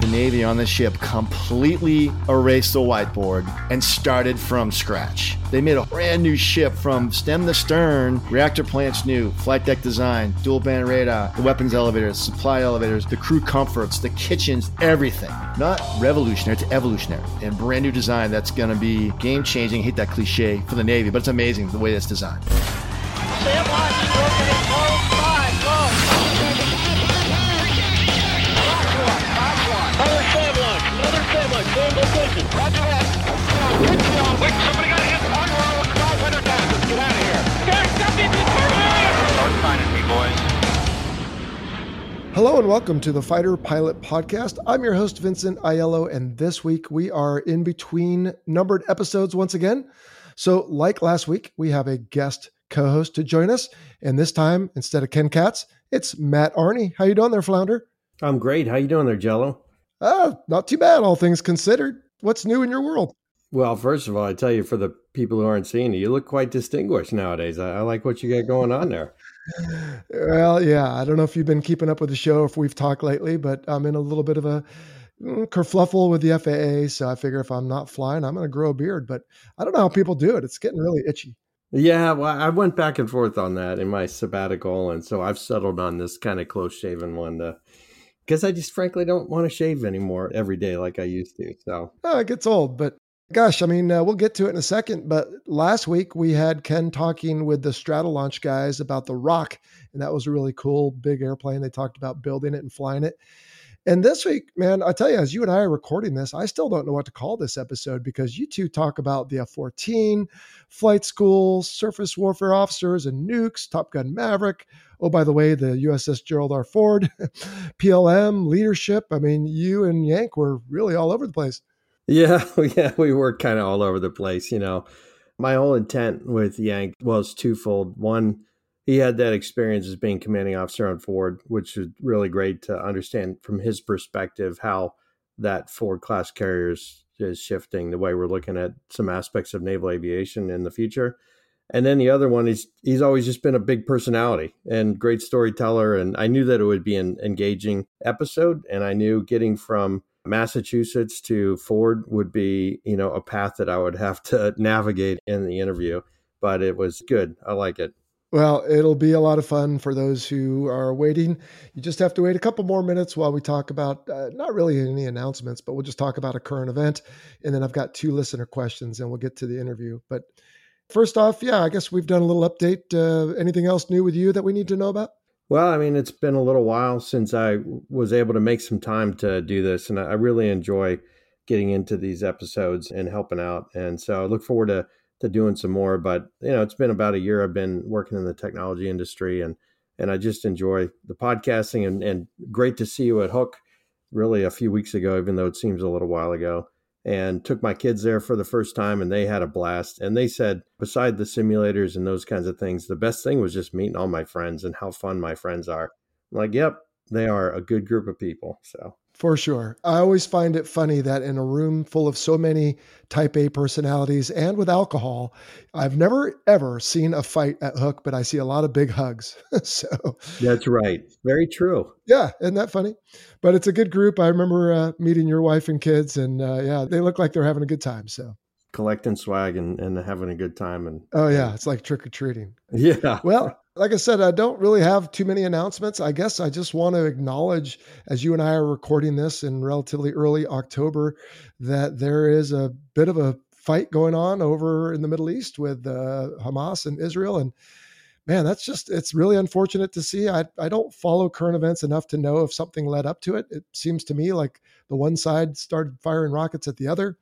The Navy on the ship completely erased the whiteboard and started from scratch. They made a brand new ship from stem to stern, reactor plants new, flight deck design, dual band radar, the weapons elevators, supply elevators, the crew comforts, the kitchens, everything. Not revolutionary, it's evolutionary and brand new design that's going to be game changing. hate that cliche for the Navy, but it's amazing the way it's designed. Hello and welcome to the Fighter Pilot Podcast. I'm your host, Vincent Aiello, and this week we are in between numbered episodes once again. So, like last week, we have a guest co-host to join us, and this time, instead of Ken Katz, it's Matt Arny. How you doing there, Flounder? I'm great. How you doing there, Jello? Uh, not too bad, all things considered. What's new in your world? Well, first of all, I tell you, for the people who aren't seeing you, you look quite distinguished nowadays. I, I like what you got going on there. well, yeah, I don't know if you've been keeping up with the show, if we've talked lately, but I'm in a little bit of a mm, kerfluffle with the FAA. So I figure if I'm not flying, I'm going to grow a beard. But I don't know how people do it. It's getting really itchy. Yeah, well, I went back and forth on that in my sabbatical, and so I've settled on this kind of close shaven one because I just frankly don't want to shave anymore every day like I used to. So oh, it gets old, but gosh, I mean, uh, we'll get to it in a second. But last week we had Ken talking with the Stratolaunch guys about the Roc, and that was a really cool big airplane. They talked about building it and flying it. And this week, man, I tell you, as you and I are recording this, I still don't know what to call this episode because you two talk about the F 14, flight school, surface warfare officers, and nukes, Top Gun Maverick. Oh, by the way, the USS Gerald R. Ford, PLM, leadership. I mean, you and Yank were really all over the place. Yeah, yeah, we were kind of all over the place. You know, my whole intent with Yank was twofold. One, he had that experience as being commanding officer on Ford, which was really great to understand from his perspective how that Ford class carriers is shifting the way we're looking at some aspects of naval aviation in the future. And then the other one is he's always just been a big personality and great storyteller. And I knew that it would be an engaging episode. And I knew getting from Massachusetts to Ford would be, you know, a path that I would have to navigate in the interview. But it was good. I like it. Well, it'll be a lot of fun for those who are waiting. You just have to wait a couple more minutes while we talk about uh, not really any announcements, but we'll just talk about a current event. And then I've got two listener questions and we'll get to the interview. But first off, yeah, I guess we've done a little update. Uh, anything else new with you that we need to know about? Well, I mean, it's been a little while since I was able to make some time to do this. And I really enjoy getting into these episodes and helping out. And so I look forward to to doing some more. But you know, it's been about a year I've been working in the technology industry, and and I just enjoy the podcasting and and great to see you at Hook. Really, a few weeks ago, even though it seems a little while ago, and took my kids there for the first time, and they had a blast. And they said, beside the simulators and those kinds of things, the best thing was just meeting all my friends and how fun my friends are. I'm like, yep, they are a good group of people. So for sure. I always find it funny that in a room full of so many type A personalities and with alcohol, I've never ever seen a fight at Hook, but I see a lot of big hugs. so that's right. Very true. Yeah. Isn't that funny? But it's a good group. I remember uh, meeting your wife and kids, and uh, yeah, they look like they're having a good time. So collecting swag and, and having a good time. And oh, yeah. It's like trick or treating. Yeah. Well, like I said, I don't really have too many announcements. I guess I just want to acknowledge, as you and I are recording this in relatively early October, that there is a bit of a fight going on over in the Middle East with uh, Hamas and Israel. And man, that's just, it's really unfortunate to see. I, I don't follow current events enough to know if something led up to it. It seems to me like the one side started firing rockets at the other.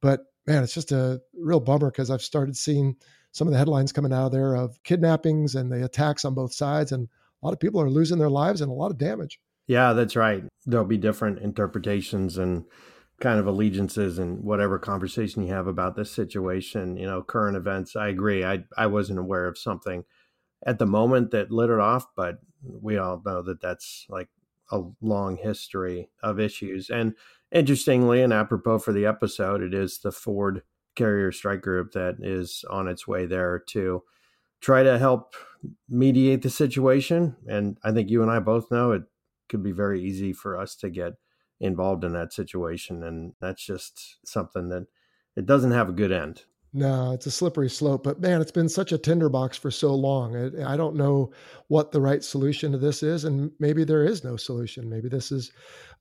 But man, it's just a real bummer because I've started seeing some of the headlines coming out of there of kidnappings and the attacks on both sides. And a lot of people are losing their lives and a lot of damage. Yeah, that's right. There'll be different interpretations and kind of allegiances and whatever conversation you have about this situation, you know, current events. I agree. I I wasn't aware of something at the moment that lit it off, but we all know that that's like a long history of issues. And interestingly, and apropos for the episode, it is the Ford Carrier Strike Group that is on its way there to try to help mediate the situation. And I think you and I both know it could be very easy for us to get involved in that situation. And that's just something that it doesn't have a good end. No, it's a slippery slope. But man, it's been such a tinderbox for so long. I, I, don't know what the right solution to this is. And maybe there is no solution. Maybe this is,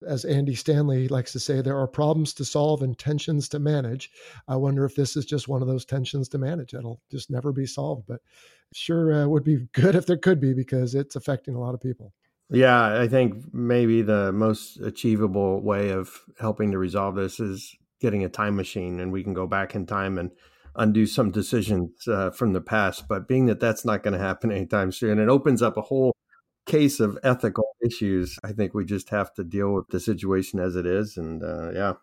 as Andy Stanley likes to say, there are problems to solve and tensions to manage. I wonder if this is just one of those tensions to manage that'll just never be solved. But sure uh, would be good if there could be because it's affecting a lot of people. Yeah, I think maybe the most achievable way of helping to resolve this is getting a time machine and we can go back in time and undo some decisions uh, from the past. But being that that's not going to happen anytime soon, it opens up a whole case of ethical issues. I think we just have to deal with the situation as it is. And uh, yeah.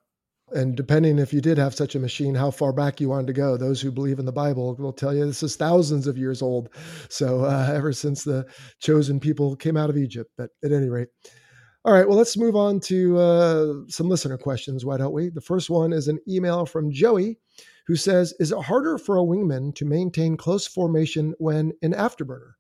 And depending if you did have such a machine, how far back you wanted to go. Those who believe in the Bible will tell you this is thousands of years old. So uh, ever since the chosen people came out of Egypt. But at any rate, all right, well, let's move on to uh, some listener questions. Why don't we? The first one is an email from Joey who says, Is it harder for a wingman to maintain close formation when in afterburner?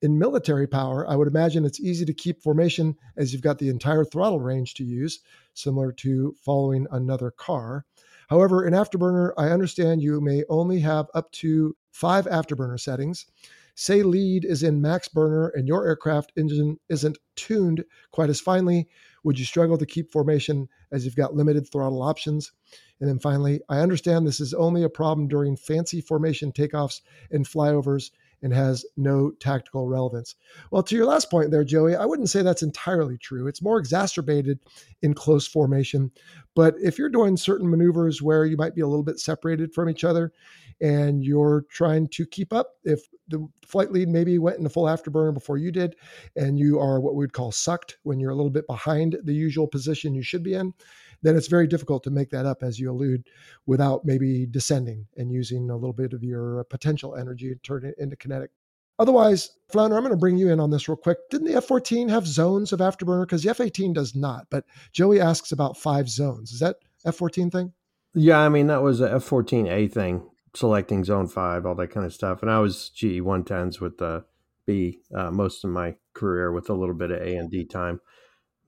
In military power, I would imagine it's easy to keep formation as you've got the entire throttle range to use, similar to following another car. However, in afterburner, I understand you may only have up to five afterburner settings. Say lead is in max burner and your aircraft engine isn't tuned quite as finely. Would you struggle to keep formation as you've got limited throttle options? And then finally, I understand this is only a problem during fancy formation takeoffs and flyovers and has no tactical relevance. Well, to your last point there, Joey, I wouldn't say that's entirely true. It's more exacerbated in close formation. But if you're doing certain maneuvers where you might be a little bit separated from each other and you're trying to keep up, if the flight lead maybe went into full afterburner before you did, and you are what we'd call sucked when you're a little bit behind the usual position you should be in, then it's very difficult to make that up, as you allude, without maybe descending and using a little bit of your potential energy and turn it into kinetic. Otherwise, Flounder, I'm going to bring you in on this real quick. Didn't the F 14 have zones of afterburner? Because the F 18 does not. But Joey asks about five zones. Is that F 14 thing? Yeah, I mean, that was a F 14A thing, selecting zone five, all that kind of stuff. And I was GE 110s with the B uh, most of my career with a little bit of A and D time.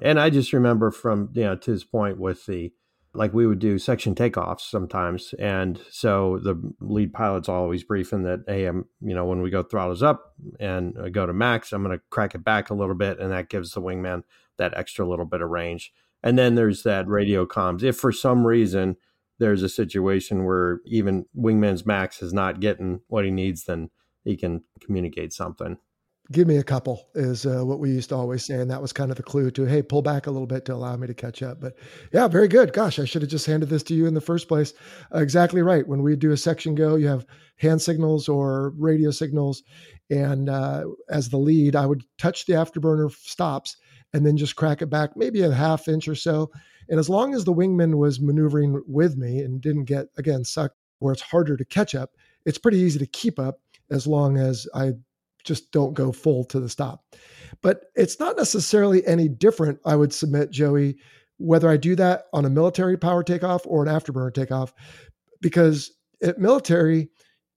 And I just remember from, you know, to his point with the, like we would do section takeoffs sometimes. And so the lead pilot's always briefing that, hey, I'm, you know, when we go throttles up and uh, go to max, I'm going to crack it back a little bit. And that gives the wingman that extra little bit of range. And then there's that radio comms. If for some reason there's a situation where even wingman's max is not getting what he needs, then he can communicate something give me a couple is uh, what we used to always say and that was kind of the clue to hey pull back a little bit to allow me to catch up. But yeah very good. Gosh i should have just handed this to you in the first place. Uh, exactly right. When we do a section go you have hand signals or radio signals and uh, as the lead i would touch the afterburner stops and then just crack it back maybe a half inch or so. And as long as the wingman was maneuvering with me and didn't get again sucked where it's harder to catch up it's pretty easy to keep up as long as I just don't go full to the stop. But it's not necessarily any different, I would submit, Joey, whether I do that on a military power takeoff or an afterburner takeoff, because at military,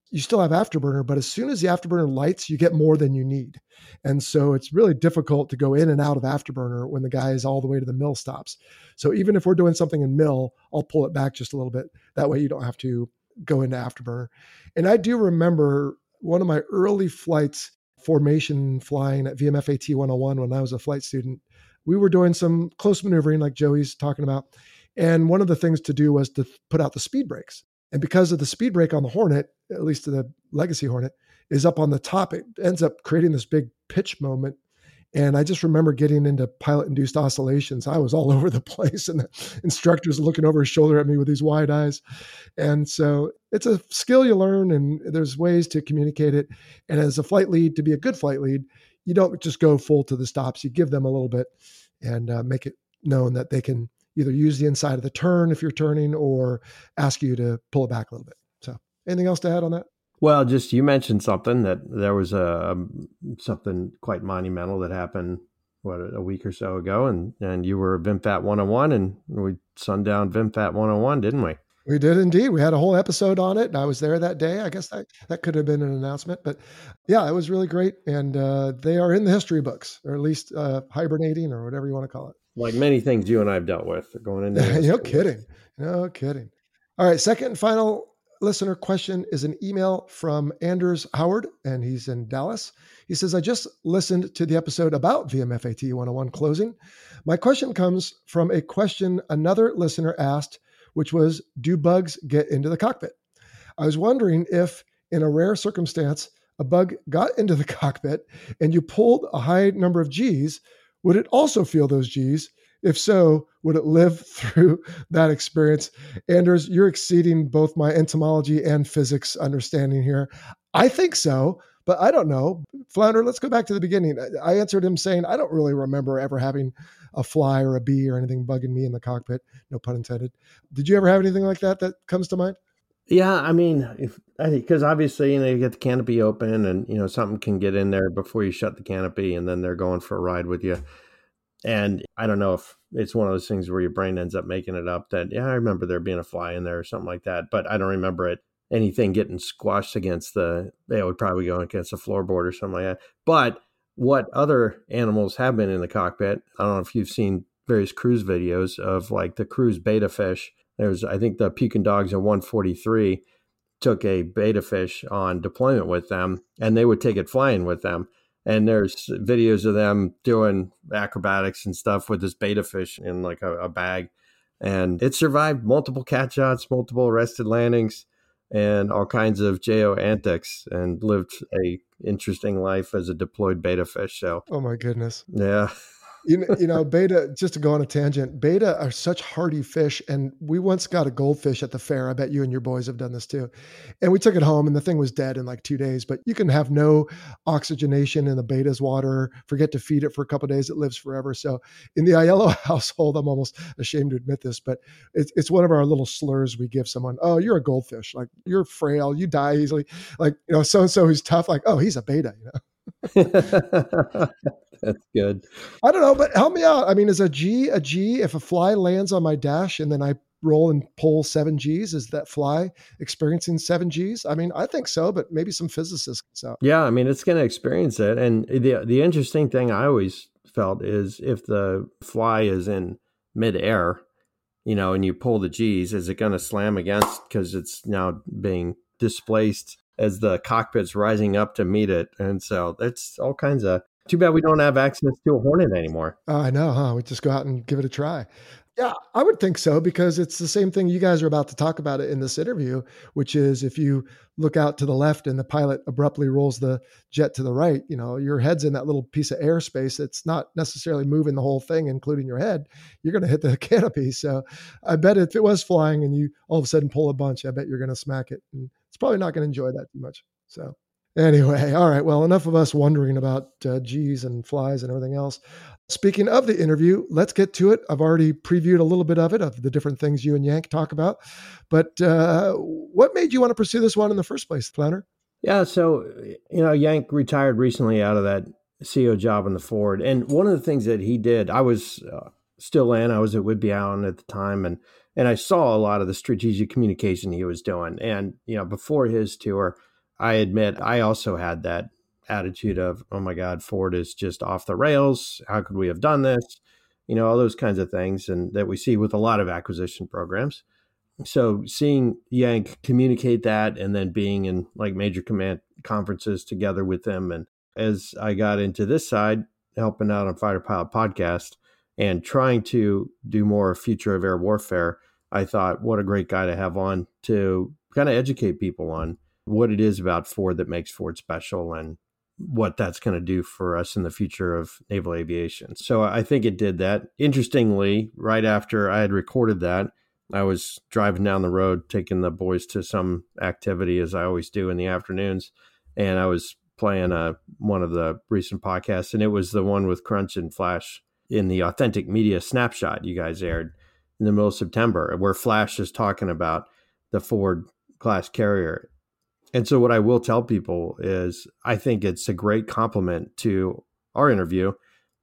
you still have afterburner, but as soon as the afterburner lights, you get more than you need. And so it's really difficult to go in and out of afterburner when the guy is all the way to the mill stops. So even if we're doing something in mill, I'll pull it back just a little bit. That way you don't have to go into afterburner. And I do remember one of my early flights formation flying at VMFAT 101 when I was a flight student. We were doing some close maneuvering, like Joey's talking about. And one of the things to do was to put out the speed brakes. And because of the speed brake on the Hornet, at least the Legacy Hornet, is up on the top, it ends up creating this big pitch moment and I just remember getting into pilot induced oscillations. I was all over the place, and the instructor's looking over his shoulder at me with these wide eyes. And so it's a skill you learn, and there's ways to communicate it. And as a flight lead, to be a good flight lead, you don't just go full to the stops, you give them a little bit. and uh, make it known that they can either use the inside of the turn if you're turning or ask you to pull it back a little bit. So, anything else to add on that? Well, just you mentioned something that there was a um, something quite monumental that happened what a week or so ago, and and you were VMFAT 101, and we sundown VMFAT 101, didn't we? We did indeed. We had a whole episode on it, and I was there that day. I guess that, that could have been an announcement, but yeah, it was really great. And uh, they are in the history books, or at least uh, hibernating, or whatever you want to call it. Like many things you and I have dealt with going into. no kidding. No kidding. All right, second and final listener question is an email from Anders Howard, and he's in Dallas. He says, I just listened to the episode about VMFAT 101 closing. My question comes from a question another listener asked which was Do bugs get into the cockpit? I was wondering if, in a rare circumstance, a bug got into the cockpit and you pulled a high number of G's, would it also feel those G's? If so, would it live through that experience? Anders, you're exceeding both my entomology and physics understanding here. I think so, but I don't know. Flounder, let's go back to the beginning. I answered him saying, I don't really remember ever having a fly or a bee or anything bugging me in the cockpit. No pun intended. Did you ever have anything like that that comes to mind? Yeah, I mean, because obviously you know you get the canopy open and you know something can get in there before you shut the canopy, and then they're going for a ride with you. And I don't know if it's one of those things where your brain ends up making it up that yeah, I remember there being a fly in there or something like that, but I don't remember it anything getting squashed against the. They would probably go against the floorboard or something like that. But what other animals have been in the cockpit. I don't know if you've seen various cruise videos of like the cruise betta fish. There's, I think, the Pukin dogs in 143 took a betta fish on deployment with them, and they would take it flying with them. And there's videos of them doing acrobatics and stuff with this betta fish in like a, a bag, and it survived multiple cat shots, multiple arrested landings and all kinds of JO antics and lived a interesting life as a deployed betta fish. So, oh my goodness, yeah, you know, you know, betta. Just to go on a tangent, betta are such hardy fish, and we once got a goldfish at the fair. I bet you and your boys have done this too. And we took it home, and the thing was dead in like two days. But you can have no oxygenation in the betta's water. Forget to feed it for a couple days; it lives forever. So, in the Aiello household, I'm almost ashamed to admit this, but it's it's one of our little slurs we give someone. Oh, you're a goldfish. Like you're frail. You die easily. Like you know, so and so who's tough. Like oh, he's a beta. You know. That's good. I don't know, but help me out. I mean, is a G a G if a fly lands on my dash and then I roll and pull seven G's? Is that fly experiencing seven G's? I mean, I think so, but maybe some physicists. So yeah, I mean, it's going to experience it. And the the interesting thing I always felt is if the fly is in midair, you know, and you pull the G's, is it going to slam against because it's now being displaced as the cockpit's rising up to meet it? And so that's all kinds of too bad we don't have access to a Hornet anymore. Oh, I know, huh? We just go out and give it a try. Yeah, I would think so because it's the same thing you guys are about to talk about it in this interview, which is if you look out to the left and the pilot abruptly rolls the jet to the right, you know, your head's in that little piece of airspace. It's not necessarily moving the whole thing, including your head. You're going to hit the canopy. So I bet if it was flying and you all of a sudden pull a bunch, I bet you're going to smack it. And it's probably not going to enjoy that too much. So Anyway, all right. Well, enough of us wondering about uh, G's and flies and everything else. Speaking of the interview, let's get to it. I've already previewed a little bit of it, of the different things you and Yank talk about. But uh, what made you want to pursue this one in the first place, Flounder? Yeah. So, you know, Yank retired recently out of that CEO job in the Ford. And one of the things that he did, I was uh, still in, I was at Whidbey Island at the time. And, and I saw a lot of the strategic communication he was doing. And, you know, before his tour, I admit I also had that attitude of, oh my God, Ford is just off the rails. How could we have done this? You know, all those kinds of things, and that we see with a lot of acquisition programs. So seeing Yank communicate that and then being in like major command conferences together with them. And as I got into this side, helping out on Fighter Pilot Podcast and trying to do more future of air warfare, I thought, what a great guy to have on to kind of educate people on what it is about Ford that makes Ford special and what that's going to do for us in the future of naval aviation. So I think it did that. Interestingly, right after I had recorded that, I was driving down the road taking the boys to some activity as I always do in the afternoons and I was playing a uh, one of the recent podcasts and it was the one with Crunch and Flash in the authentic media snapshot you guys aired in the middle of September, where Flash is talking about the Ford class carrier. And so, what I will tell people is I think it's a great compliment to our interview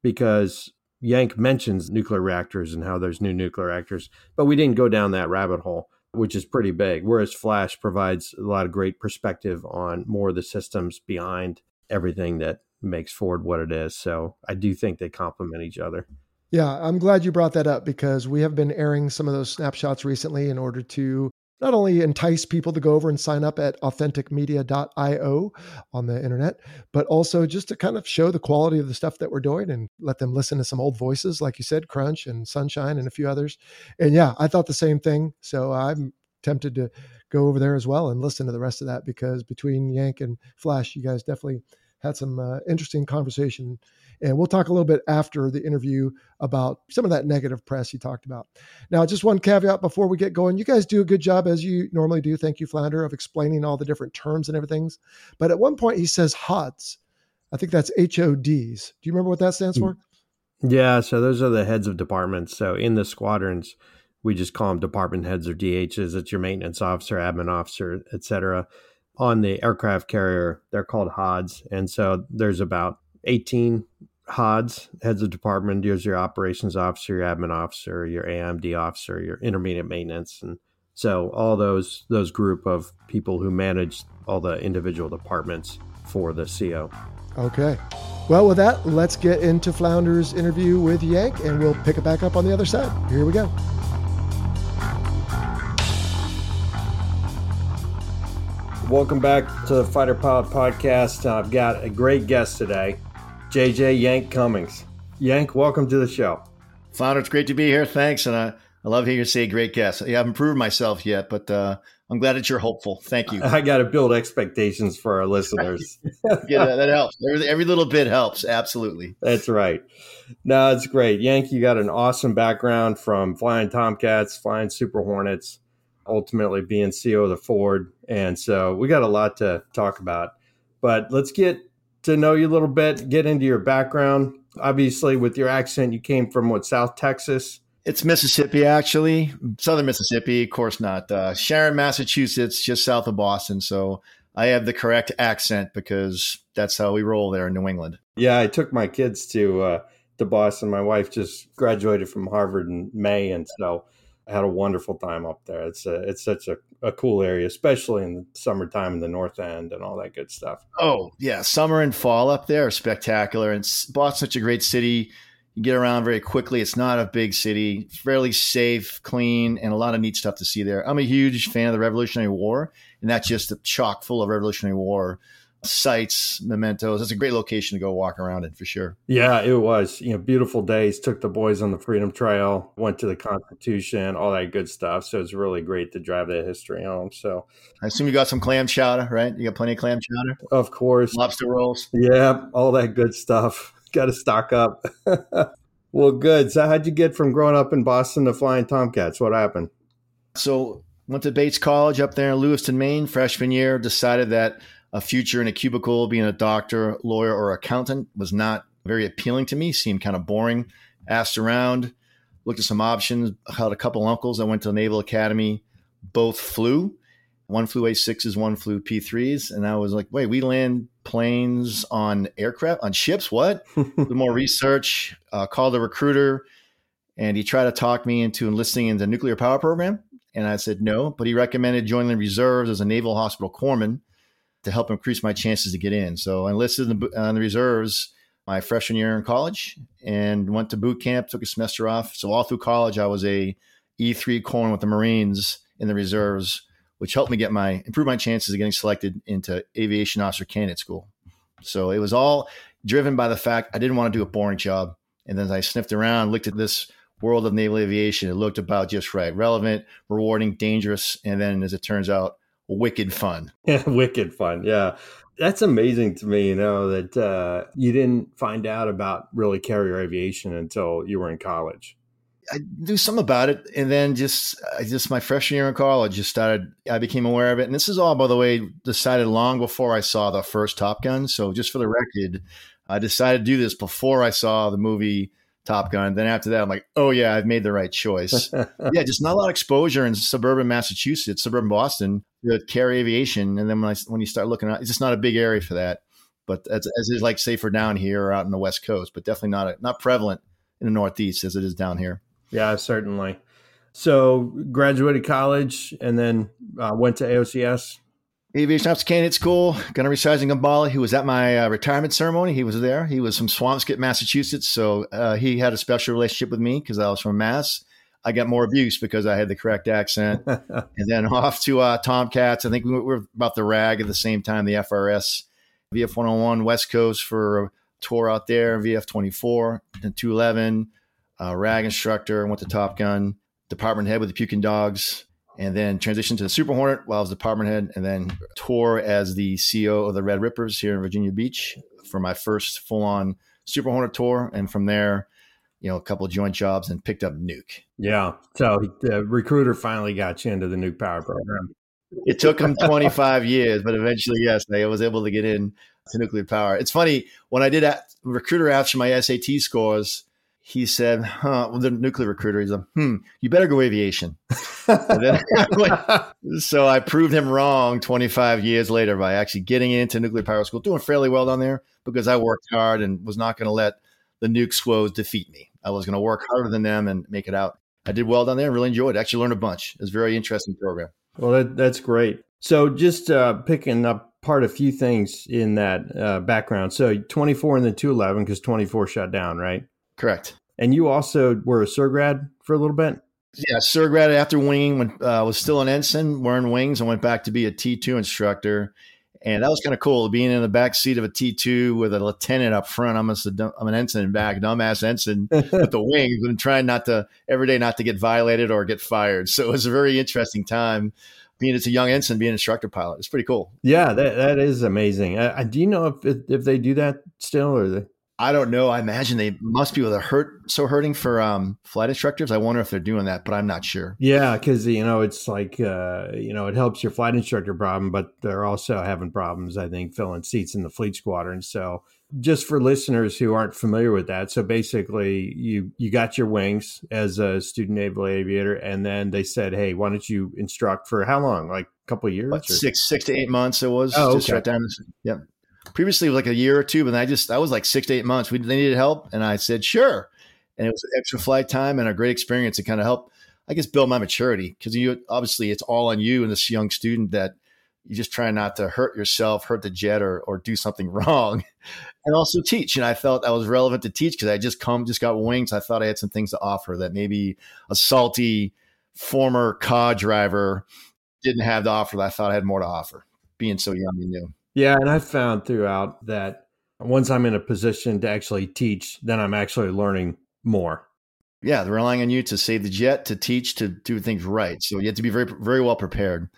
because Yank mentions nuclear reactors and how there's new nuclear reactors, but we didn't go down that rabbit hole, which is pretty big. Whereas Flash provides a lot of great perspective on more of the systems behind everything that makes Ford what it is. So I do think they complement each other. Yeah, I'm glad you brought that up because we have been airing some of those snapshots recently in order to not only entice people to go over and sign up at authenticmedia.io on the internet, but also just to kind of show the quality of the stuff that we're doing and let them listen to some old voices, like you said, Crunch and Sunshine and a few others. And yeah, I thought the same thing. So I'm tempted to go over there as well and listen to the rest of that because between Yank and Flash, you guys definitely had some uh, interesting conversation. And we'll talk a little bit after the interview about some of that negative press you talked about. Now, just one caveat before we get going. You guys do a good job, as you normally do. Thank you, Flounder, of explaining all the different terms and everything. But at one point, he says HODs. I think that's H O Ds. Do you remember what that stands for? Yeah. So those are the heads of departments. So in the squadrons, we just call them department heads or DHs. It's your maintenance officer, admin officer, et cetera on the aircraft carrier, they're called HODs. And so there's about 18 HODs, heads of department. There's your operations officer, your admin officer, your AMD officer, your intermediate maintenance. And so all those those group of people who manage all the individual departments for the CO. Okay. Well, with that, let's get into Flounder's interview with Yank and we'll pick it back up on the other side. Here we go. Welcome back to the Fighter Pilot Podcast. I've got a great guest today, JJ Yank Cummings. Yank, welcome to the show. Flounder, it's great to be here. Thanks. And I, I love hearing you say great guest. I haven't proved myself yet, but uh, I'm glad that you're hopeful. Thank you. I got to build expectations for our listeners. yeah, that, that helps. Every, every, little bit helps. Absolutely. That's right. No, it's great. Yank, you got an awesome background from flying Tomcats, flying Super Hornets, ultimately being CEO of the Ford. And so we got a lot to talk about. But let's get to know you a little bit, get into your background. Obviously, with your accent, you came from what, South Texas? It's Mississippi, actually, southern Mississippi. Of course not. Uh, Sharon, Massachusetts, just south of Boston. So I have the correct accent because that's how we roll there in New England. Yeah, I took my kids to uh, to Boston. My wife just graduated from Harvard in May, and so had a wonderful time up there. It's a, it's such a, a cool area, especially in the summertime in the North End and all that good stuff. Oh yeah, summer and fall up there are spectacular. And Boston's such a great city. You get around very quickly. It's not a big city, fairly safe, clean, and a lot of neat stuff to see there. I'm a huge fan of the Revolutionary War, and that's just a chock full of Revolutionary War sites, mementos. It's a great location to go walk around in for sure. Yeah, it was. You know, beautiful days. Took the boys on the Freedom Trail, went to the Constitution, all that good stuff. So it's really great to drive that history home. So I assume you got some clam chowder, right? You got plenty of clam chowder? Of course. Lobster rolls. Yeah, all that good stuff. got to stock up. well, good. So how'd you get from growing up in Boston to flying Tomcats? What happened? So went to Bates College up there in Lewiston, Maine, freshman year, decided that a future in a cubicle, being a doctor, lawyer, or accountant was not very appealing to me, seemed kind of boring. Asked around, looked at some options, had a couple uncles. I went to the Naval Academy, both flew. One flew A6s, one flew P3s. And I was like, wait, we land planes on aircraft, on ships? What? Do more research, uh, called a recruiter, and he tried to talk me into enlisting in the nuclear power program. And I said no, but he recommended joining the reserves as a naval hospital corpsman to help increase my chances to get in. So I enlisted in the, uh, the reserves my freshman year in college and went to boot camp, took a semester off. So all through college, I was a E3 corn with the Marines in the reserves, which helped me get my improve my chances of getting selected into aviation officer candidate school. So it was all driven by the fact I didn't want to do a boring job. And then I sniffed around, looked at this world of naval aviation. It looked about just right, relevant, rewarding, dangerous, and then as it turns out, wicked fun. Yeah, wicked fun. Yeah. That's amazing to me, you know, that uh, you didn't find out about really carrier aviation until you were in college. I knew some about it, and then just I just my freshman year in college, just started. I became aware of it, and this is all, by the way, decided long before I saw the first Top Gun. So, just for the record, I decided to do this before I saw the movie Top Gun. Then after that, I'm like, oh yeah, I've made the right choice. yeah, just not a lot of exposure in suburban Massachusetts, suburban Boston, to carry aviation. And then when I, when you start looking at, it's just not a big area for that. But as, as is like safer down here or out in the West Coast, but definitely not a, not prevalent in the Northeast as it is down here. Yeah, certainly. So graduated college and then uh, went to AOCS. Aviation Ops Candidate School. Gunnery Sergeant Gambale, who was at my uh, retirement ceremony, he was there. He was from Swampscott, Massachusetts, so uh, he had a special relationship with me because I was from Mass. I got more abuse because I had the correct accent. and then off to uh, Tomcats. I think we were about the RAG at the same time, the FRS, VF 101 West Coast for a tour out there, VF 24, and 211, uh, RAG instructor, went to Top Gun, department head with the Puking Dogs, and then transitioned to the Super Hornet while I was department head, and then tour as the CEO of the Red Rippers here in Virginia Beach for my first full on Super Hornet tour. And from there, you know, a couple of joint jobs and picked up Nuke. Yeah. So the recruiter finally got you into the Nuke Power program. It took him 25 years, but eventually, yes, I was able to get in to nuclear power. It's funny when I did a recruiter after my SAT scores he said, huh, well, the nuclear recruiter, he's like, hmm, you better go aviation. so I proved him wrong 25 years later by actually getting into nuclear power school, doing fairly well down there because I worked hard and was not going to let the nuke squos defeat me. I was going to work harder than them and make it out. I did well down there and really enjoyed it. Actually learned a bunch. It was a very interesting program. Well, that, that's great. So just uh, picking up part of a few things in that uh, background. So 24 and then 211 because 24 shut down, right? Correct. And you also were a SERGRAD for a little bit. Yeah, SERGRAD after winging when uh, I was still an ensign wearing wings. I went back to be a T two instructor, and that was kind of cool being in the back seat of a T two with a lieutenant up front. I'm a, I'm an ensign in back, dumbass ensign with the wings, and trying not to every day not to get violated or get fired. So it was a very interesting time being as a young ensign, being an instructor pilot. It's pretty cool. Yeah, that that is amazing. Uh, do you know if if they do that still or? The- I don't know. I imagine they must be with a hurt so hurting for um, flight instructors. I wonder if they're doing that, but I'm not sure. Yeah, because you know it's like uh, you know it helps your flight instructor problem, but they're also having problems. I think filling seats in the fleet squadron. So just for listeners who aren't familiar with that, so basically you you got your wings as a student naval aviator, and then they said, hey, why don't you instruct for how long? Like a couple of years? six six to eight months. It was oh, just okay. shut down. Yep previously it was like a year or two, but I just I was like six to eight months. We they needed help, and I said sure, and it was extra flight time and a great experience to kind of help, I guess, build my maturity because you obviously it's all on you and this young student that you just try not to hurt yourself, hurt the jet, or or do something wrong, and also teach. And I felt I was relevant to teach because I just come just got wings. I thought I had some things to offer that maybe a salty former car driver didn't have to offer. That I thought I had more to offer, being so young and new. Yeah, and I've found throughout that once I'm in a position to actually teach, then I'm actually learning more. Yeah, they're relying on you to save the jet, to teach, to do things right. So you have to be very, very well prepared.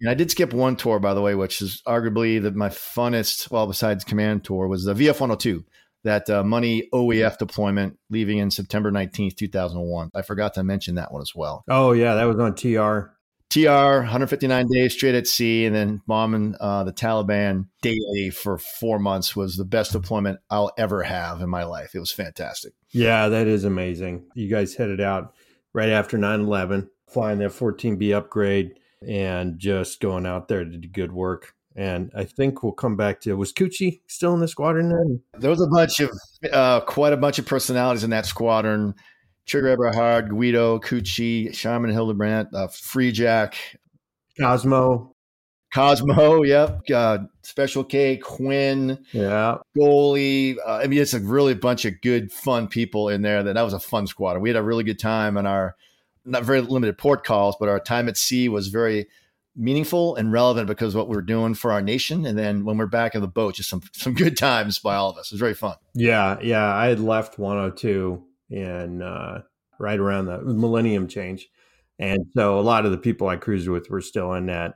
And I did skip one tour, by the way, which is arguably the, my funnest, well, besides command tour, was the VF 102, that uh, money OEF deployment leaving in September 19th, 2001. I forgot to mention that one as well. Oh, yeah, that was on TR. TR, 159 days straight at sea, and then bombing uh, the Taliban daily for four months was the best deployment I'll ever have in my life. It was fantastic. Yeah, that is amazing. You guys headed out right after 9 11, flying that 14B upgrade and just going out there to do good work. And I think we'll come back to was Coochie still in the squadron then? There was a bunch of uh, quite a bunch of personalities in that squadron. Trigger Eberhard, Guido, Coochie, Shaman Hildebrandt, uh, Free Jack, Cosmo. Cosmo, yep. Uh, Special K, Quinn, yeah, goalie. Uh, I mean, it's a really bunch of good, fun people in there. That that was a fun squad. We had a really good time, and our not very limited port calls, but our time at sea was very meaningful and relevant because what we are doing for our nation. And then when we're back in the boat, just some some good times by all of us. It was very fun. Yeah, yeah. I had left 102 in uh, right around the millennium change. And so a lot of the people I cruised with were still in that.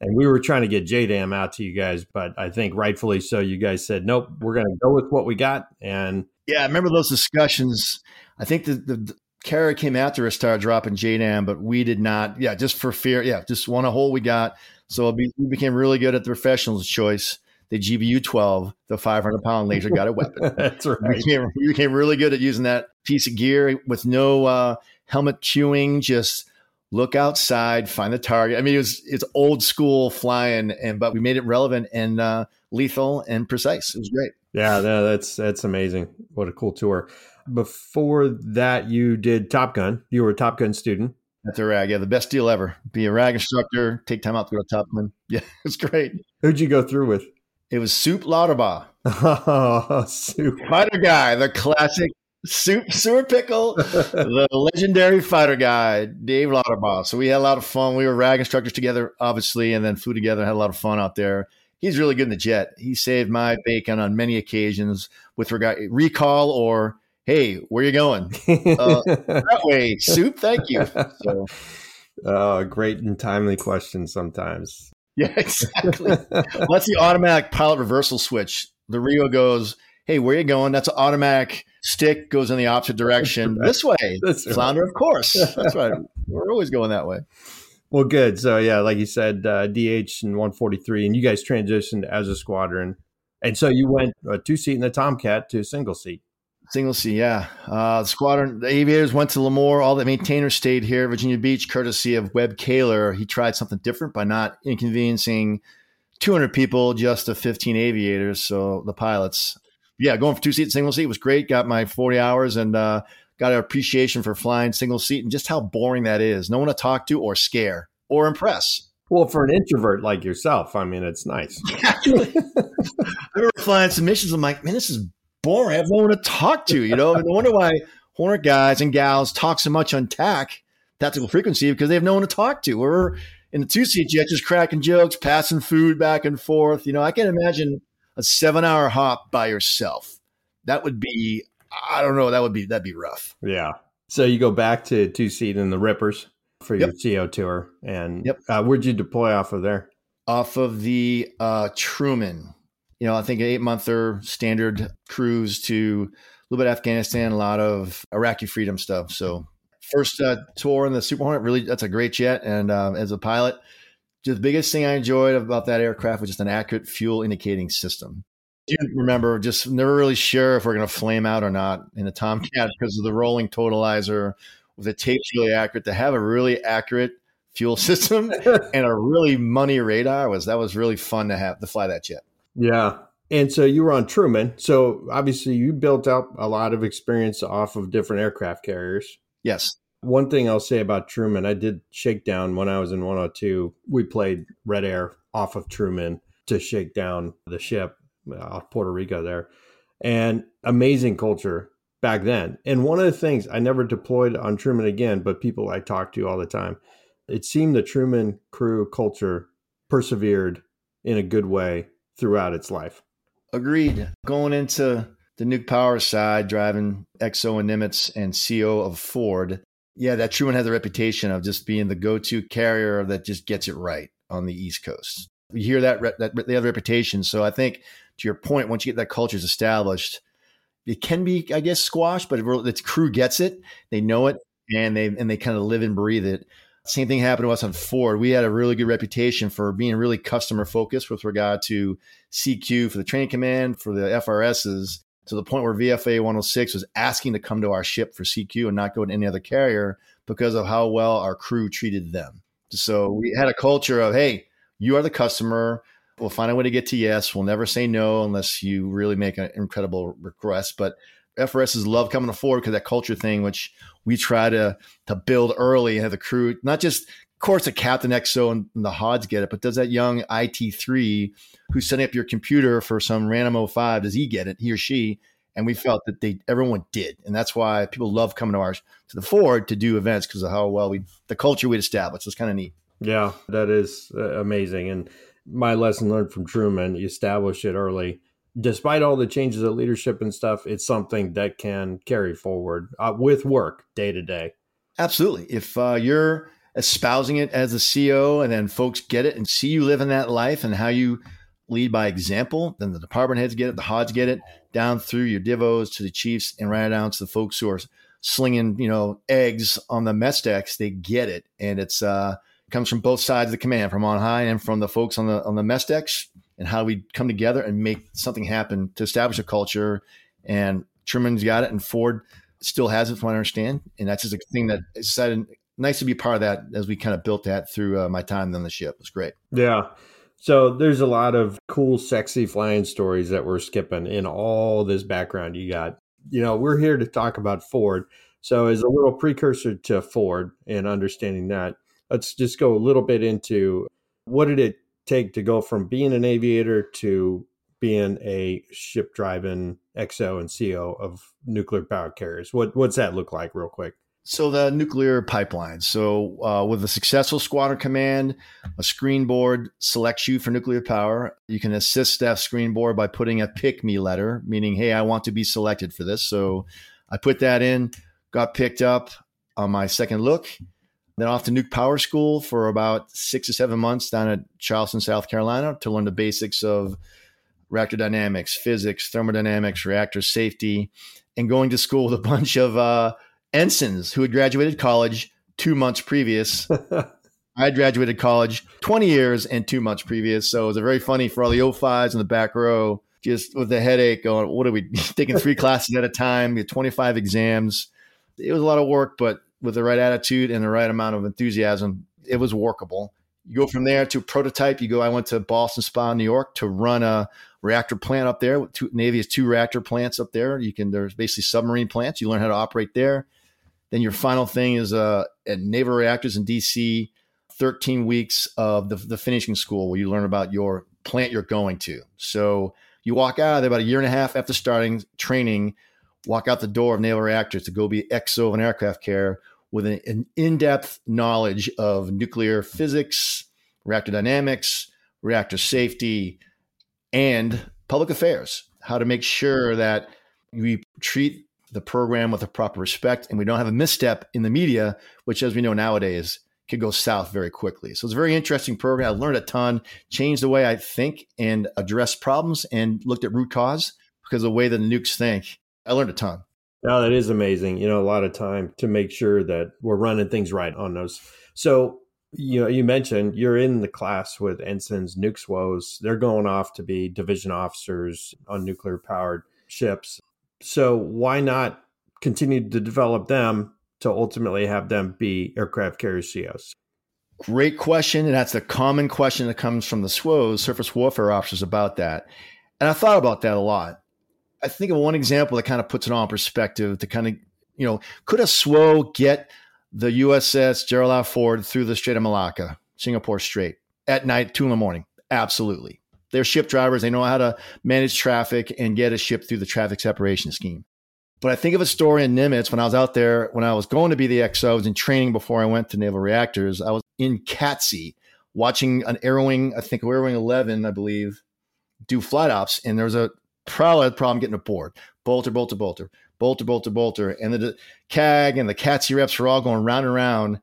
And we were trying to get JDAM out to you guys, but I think rightfully so. You guys said, nope, we're going to go with what we got. And yeah, I remember those discussions. I think the, the, the Kara came after us, started dropping JDAM, but we did not. Yeah, just for fear. Yeah, just one a hole we got. So we became really good at the professionals' choice the GBU 12, the 500 pound laser guided weapon. That's right. We became, we became really good at using that piece of gear with no uh, helmet cueing, just look outside, find the target. I mean, it was it's old school flying, and but we made it relevant and uh, lethal and precise. It was great. Yeah, no, that's that's amazing. What a cool tour. Before that, you did Top Gun. You were a Top Gun student. At the rag, yeah, the best deal ever. Be a rag instructor, take time out to go to Top Gun. Yeah, it's great. Who'd you go through with? It was Soup Lauterbaugh. Oh, soup. Fighter guy, the classic Soup Sewer Pickle, the legendary fighter guy, Dave Lauterbaugh. So we had a lot of fun. We were rag instructors together, obviously, and then flew together, had a lot of fun out there. He's really good in the jet. He saved my bacon on many occasions with regard recall or hey, where you going? Uh, that way, soup. Thank you. So, oh, great and timely question sometimes. yeah, exactly. Well, that's the automatic pilot reversal switch. The Rio goes, hey, where you going? That's an automatic stick goes in the opposite direction. This way. That's right. Flounder, of course. That's right. We're always going that way. Well, good. So yeah, like you said, uh, DH and 143, and you guys transitioned as a squadron, and so you went a two seat in the Tomcat to a single seat. Single C, yeah. Uh, the squadron, the aviators went to Lemoore. All the maintainers stayed here, Virginia Beach, courtesy of Webb Kaler. He tried something different by not inconveniencing 200 people just the 15 aviators. So the pilots, yeah, going for two seat, single seat was great. Got my 40 hours and uh, got an appreciation for flying single seat and just how boring that is. No one to talk to or scare or impress. Well, for an introvert like yourself, I mean, it's nice. I remember flying some missions. I'm like, man, this is boring. I have no one to talk to. You know, no wonder why Hornet guys and gals talk so much on TAC, tactical frequency, because they have no one to talk to. We're in the two seat jet, just cracking jokes, passing food back and forth. You know, I can't imagine a seven hour hop by yourself. That would be, I don't know, that would be that'd be rough. Yeah. So you go back to two seat and the Rippers for your CO tour, and Yep. uh, where'd you deploy off of there? Off of the uh, Truman, you know, I think an eight monther standard cruise to a little bit of Afghanistan, a lot of Iraqi freedom stuff. So first uh, tour in the Super Hornet, really, that's a great jet. And um, as a pilot, the biggest thing I enjoyed about that aircraft was just an accurate fuel indicating system. You remember, just never really sure if we're going to flame out or not in the Tomcat because of the rolling totalizer with the tape's really accurate. To have a really accurate fuel system and a really money radar was that was really fun to have to fly that jet. Yeah. And so you were on Truman. So obviously you built up a lot of experience off of different aircraft carriers. Yes. One thing I'll say about Truman, I did shakedown when I was in 102. We played Red Air off of Truman to shake down the ship uh, off Puerto Rico there. And amazing culture back then. And one of the things I never deployed on Truman again, but people I talk to all the time, it seemed the Truman crew culture persevered in a good way throughout its life. Agreed. Going into the nuke power side, driving XO and Nimitz and CO of Ford. Yeah, that Truman had the reputation of just being the go-to carrier that just gets it right on the East Coast. You hear that, that they have reputation. So I think to your point, once you get that culture established, it can be, I guess, squashed, but the crew gets it. They know it, and they and they kind of live and breathe it. Same thing happened to us on Ford. We had a really good reputation for being really customer focused with regard to CQ for the training command, for the FRSs, to the point where VFA 106 was asking to come to our ship for CQ and not go to any other carrier because of how well our crew treated them. So we had a culture of, hey, you are the customer. We'll find a way to get to yes. We'll never say no unless you really make an incredible request. But FRSs love coming to Ford because that culture thing, which we try to to build early and have the crew not just of course the captain XO and, and the HODs get it, but does that young IT3 who's setting up your computer for some random 05, does he get it, he or she? And we felt that they everyone did. And that's why people love coming to ours to the Ford to do events because of how well we the culture we'd established. It's kind of neat. Yeah, that is uh, amazing. And my lesson learned from Truman, you establish it early. Despite all the changes of leadership and stuff, it's something that can carry forward uh, with work day to day. Absolutely. If uh, you're espousing it as a CEO and then folks get it and see you living that life and how you lead by example, then the department heads get it, the HODs get it, down through your divos to the chiefs and right down to the folks who are slinging, you know, eggs on the mess decks. They get it. And it's, uh, comes from both sides of the command, from on high and from the folks on the on the mess decks. And how we come together and make something happen to establish a culture. And Truman's got it, and Ford still has it, from what I understand. And that's just a thing that excited, nice to be part of that as we kind of built that through uh, my time on the ship. It was great. Yeah. So there's a lot of cool, sexy flying stories that we're skipping in all this background you got. You know, we're here to talk about Ford. So as a little precursor to Ford and understanding that, let's just go a little bit into what did it take to go from being an aviator to being a ship driving XO and CO of nuclear power carriers? What what's that look like, real quick? So the nuclear pipeline. So uh, with a successful squadron command, a screen board selects you for nuclear power. You can assist that screen board by putting a pick me letter, meaning, hey, I want to be selected for this. So I put that in, got picked up on my second look. Then off to Nuke Power School for about six or seven months down at Charleston, South Carolina, to learn the basics of reactor dynamics, physics, thermodynamics, reactor safety, and going to school with a bunch of uh, ensigns who had graduated college two months previous. I had graduated college 20 years and two months previous. So it was very funny for all the 05s in the back row, just with the headache going, what are we taking three classes at a time, get 25 exams. It was a lot of work, but with the right attitude and the right amount of enthusiasm, it was workable. You go from there to prototype. You go, I went to Ballston Spa, New York to run a reactor plant up there. Two, Navy has two reactor plants up there. You can, there's basically submarine plants. You learn how to operate there. Then your final thing is uh, at Naval Reactors in DC, 13 weeks of the, the finishing school where you learn about your plant you're going to. So you walk out of there about a year and a half after starting training, walk out the door of Naval Reactors to go be XO of an aircraft carrier with an, in depth knowledge of nuclear physics, reactor dynamics, reactor safety, and public affairs. How to make sure that we treat the program with a proper respect and we don't have a misstep in the media, which, as we know nowadays, could go south very quickly. So it's a very interesting program. I learned a ton, changed the way I think and address problems, and looked at root cause because of the way the nukes think. I learned a ton. No, that is amazing. You know, a lot of time to make sure that we're running things right on those. So, you know, you mentioned you're in the class with ensigns, nukes woes. They're going off to be division officers on nuclear powered ships. So why not continue to develop them to ultimately have them be aircraft carrier COs? Great question. And that's the common question that comes from the SWOs, surface warfare officers, about that. And I thought about that a lot. I think of one example that kind of puts it on perspective to kind of, you know, could a SWO get the USS Gerald R. Ford through the Strait of Malacca, Singapore Strait, at night, two in the morning? Absolutely. They're ship drivers. They know how to manage traffic and get a ship through the traffic separation scheme. But I think of a story in Nimitz when I was out there, when I was going to be the XO, I was in training before I went to Naval Reactors. I was in CATCC watching an Airwing, I think Airwing 11, I believe, do flight ops. And there was a probably had a problem getting aboard. Bolter, bolter, bolter, bolter, bolter, bolter. And the CAG and the CATCC reps were all going round and round.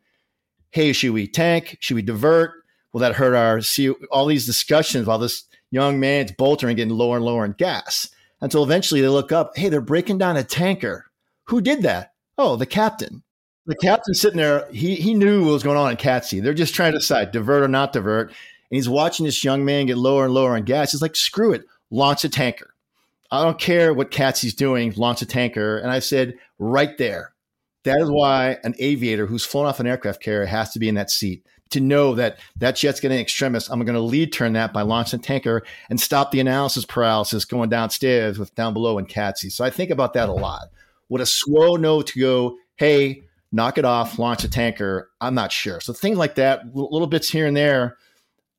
Hey, should we tank? Should we divert? Will that hurt our see all these discussions while this young man's boltering, getting lower and lower in gas until eventually they look up, hey, they're breaking down a tanker. Who did that? Oh, the captain. The captain sitting there, he, he knew what was going on in CATCC. They're just trying to decide divert or not divert. And he's watching this young man get lower and lower in gas. He's like, screw it, launch a tanker. I don't care what CATCC's doing, launch a tanker. And I said, right there. That is why an aviator who's flown off an aircraft carrier has to be in that seat to know that that jet's getting extremist. I'm going to lead turn that by launching a tanker and stop the analysis paralysis going downstairs with down below in CATCC. So I think about that a lot. Would a SWO know to go, hey, knock it off, launch a tanker? I'm not sure. So things like that, little bits here and there.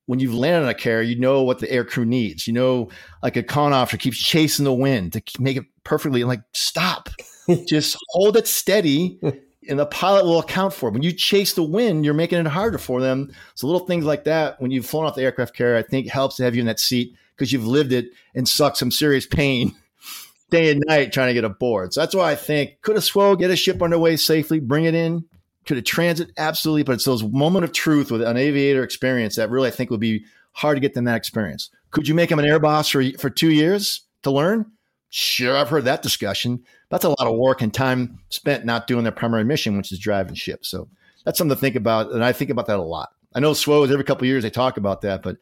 When you've landed on a carrier, you know what the air crew needs. You know, like a con officer keeps chasing the wind to make it perfectly like stop, just hold it steady and the pilot will account for it. When you chase the wind, you're making it harder for them. So little things like that, when you've flown off the aircraft carrier, I think helps to have you in that seat because you've lived it and sucked some serious pain day and night trying to get aboard. So that's why I think could a SWO get a ship underway safely, bring it in? Could it transit? Absolutely. But it's those moment of truth with an aviator experience that really I think would be hard to get them that experience. Could you make them an air boss for, for two years to learn? Sure, I've heard that discussion. That's a lot of work and time spent not doing their primary mission, which is driving ships. So that's something to think about. And I think about that a lot. I know SWOs every couple years they talk about that, but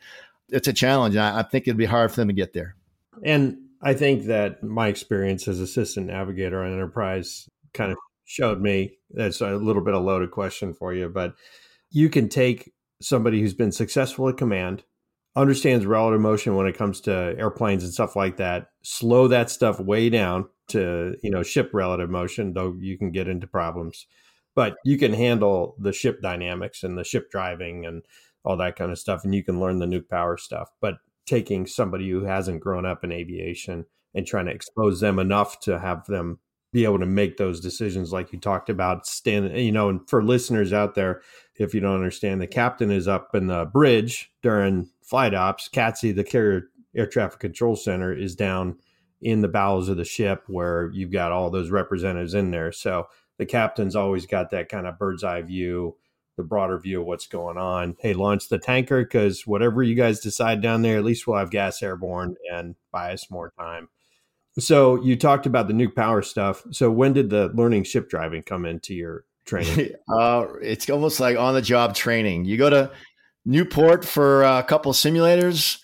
it's a challenge. I, I think it'd be hard for them to get there. And I think that my experience as assistant navigator on Enterprise kind of showed me that's a little bit of loaded question for you, but you can take somebody who's been successful at command, understands relative motion when it comes to airplanes and stuff like that, slow that stuff way down to, you know, ship relative motion, though you can get into problems. But you can handle the ship dynamics and the ship driving and all that kind of stuff, and you can learn the nuke power stuff. But taking somebody who hasn't grown up in aviation and trying to expose them enough to have them be able to make those decisions like you talked about stand you know and for listeners out there if you don't understand the captain is up in the bridge during flight ops CATC the carrier air traffic control center is down in the bowels of the ship where you've got all those representatives in there so the captain's always got that kind of bird's eye view the broader view of what's going on. Hey, launch the tanker because whatever you guys decide down there, at least we'll have gas airborne and buy us more time. So you talked about the nuke power stuff. So when did the learning ship driving come into your training? uh, it's almost like on the job training. You go to Newport for a couple simulators,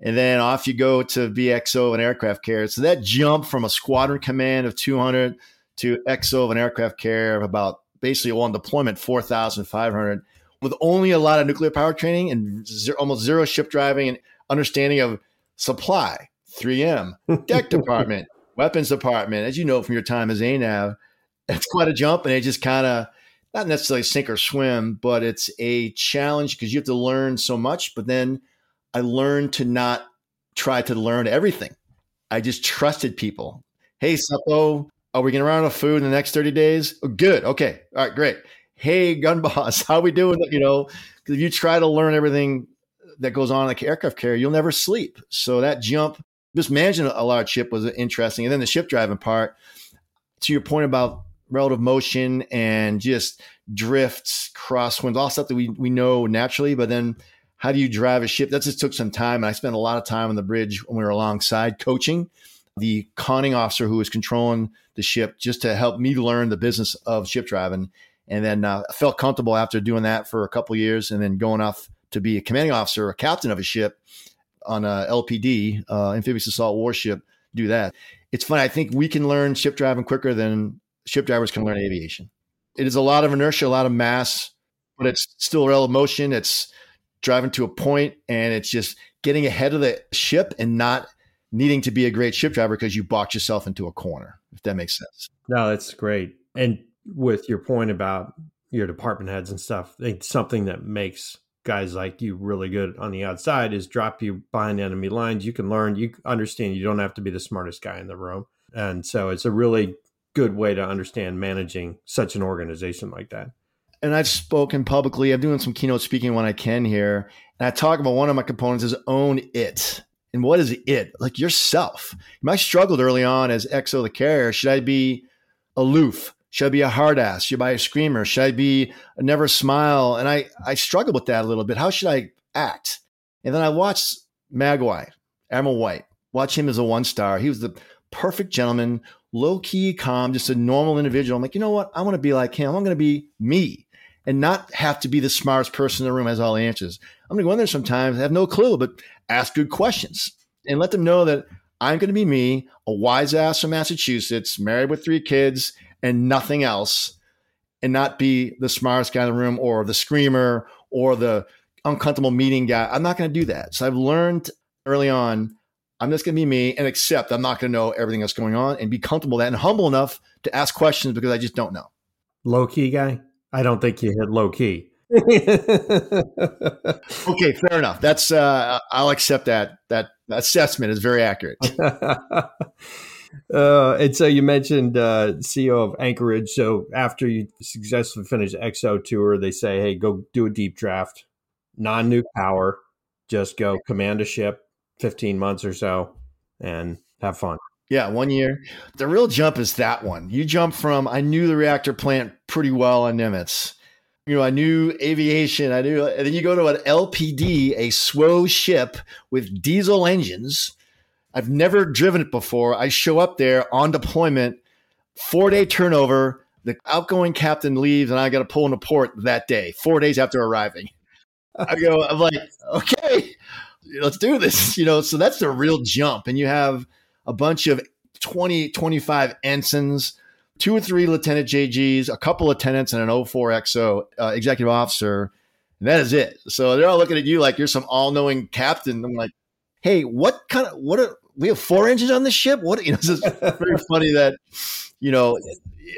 and then off you go to BXO an aircraft carrier. So that jump from a squadron command of 200 to XO of an aircraft carrier of about basically on deployment 4,500 with only a lot of nuclear power training and zero, almost zero ship driving and understanding of supply, 3M, deck department, weapons department. As you know from your time as ANAV, it's quite a jump and it just kind of not necessarily sink or swim, but it's a challenge because you have to learn so much. But then I learned to not try to learn everything. I just trusted people. Hey, Suppo, are we going to run out of food in the next 30 days? Oh, good. Okay. All right, great. Hey, gun boss, how we doing? You know, because if you try to learn everything that goes on in the aircraft carrier, you'll never sleep. So that jump, just managing a large ship was interesting. And then the ship driving part, to your point about relative motion and just drifts, crosswinds, all stuff that we, we know naturally, but then how do you drive a ship? That just took some time. And I spent a lot of time on the bridge when we were alongside coaching the conning officer who was controlling the ship just to help me learn the business of ship driving. And then uh, I felt comfortable after doing that for a couple years and then going off to be a commanding officer, a captain of a ship on a LPD, uh, amphibious assault warship, do that. It's funny. I think we can learn ship driving quicker than ship drivers can learn aviation. It is a lot of inertia, a lot of mass, but it's still relative motion. It's driving to a point and it's just getting ahead of the ship and not needing to be a great ship driver because you box yourself into a corner, if that makes sense. No, that's great. And with your point about your department heads and stuff, I think something that makes guys like you really good on the outside is drop you behind enemy lines. You can learn, you understand you don't have to be the smartest guy in the room. And so it's a really good way to understand managing such an organization like that. And I've spoken publicly. I'm doing some keynote speaking when I can here. And I talk about one of my components is own it. And what is it? Like yourself. I struggled early on as XO the carrier. Should I be aloof? Should I be a hard ass? Should I be a screamer? Should I be a never smile? And I, I struggled with that a little bit. How should I act? And then I watched Magwai, Admiral White, watch him as a one star. He was the perfect gentleman, low key, calm, just a normal individual. I'm like, you know what? I want to be like him. I'm going to be me and not have to be the smartest person in the room has all the answers. I'm going to go in there sometimes, have no clue, but ask good questions and let them know that I'm going to be me, a wise ass from Massachusetts, married with three kids and nothing else, and not be the smartest guy in the room or the screamer or the uncomfortable meeting guy. I'm not going to do that. So I've learned early on, I'm just going to be me and accept I'm not going to know everything that's going on and be comfortable that and humble enough to ask questions because I just don't know. Low key guy? I don't think you hit low key. okay, fair enough. That's uh, I'll accept that. That assessment is very accurate. uh, and so you mentioned uh, CEO of Anchorage. So after you successfully finish XO tour, they say, "Hey, go do a deep draft, non-nuke power. Just go command a ship, fifteen months or so, and have fun." Yeah, one year. The real jump is that one. You jump from I knew the reactor plant pretty well on Nimitz you know, I knew aviation. I knew, and then you go to an LPD, a SWO ship with diesel engines. I've never driven it before. I show up there on deployment, four day turnover. The outgoing captain leaves, and I got to pull into port that day, four days after arriving. I go, I'm like, okay, let's do this. You know, so that's the real jump. And you have a bunch of 20, 25 ensigns, two or three lieutenant JGs, a couple of tenants, and an 04XO uh, executive officer. And that is it. So they're all looking at you like you're some all knowing captain. I'm like, hey, what kind of, what are, we have four engines on the ship? What, you know, it's very funny that, you know,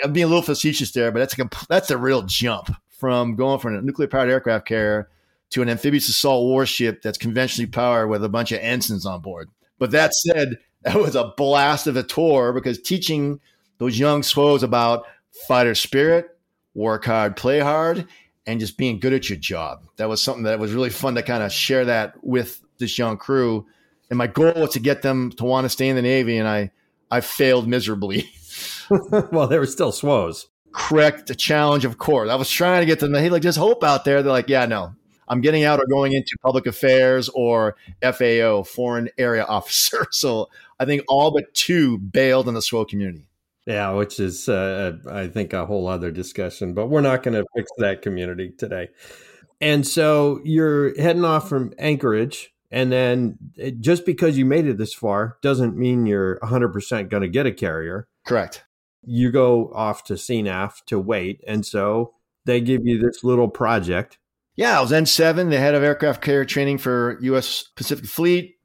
I'm being a little facetious there, but that's a, that's a real jump from going from a nuclear powered aircraft carrier to an amphibious assault warship that's conventionally powered with a bunch of ensigns on board. But that said, that was a blast of a tour because teaching those young SWOs about fighter spirit, work hard, play hard, and just being good at your job. That was something that was really fun to kind of share that with this young crew. And my goal was to get them to want to stay in the Navy, and I I failed miserably. well, they were still SWOs. Correct. The challenge, of course. I was trying to get them to, hey, like, just hope out there. They're like, yeah, no, I'm getting out or going into public affairs or FAO, foreign area officer. So I think all but two bailed in the SWO community. Yeah, which is, uh, I think, a whole other discussion, but we're not going to fix that community today. And so you're heading off from Anchorage, and then just because you made it this far doesn't mean you're 100% going to get a carrier. Correct. You go off to CNAF to wait. And so they give you this little project yeah, I was N7, the head of aircraft carrier training for U.S. Pacific Fleet.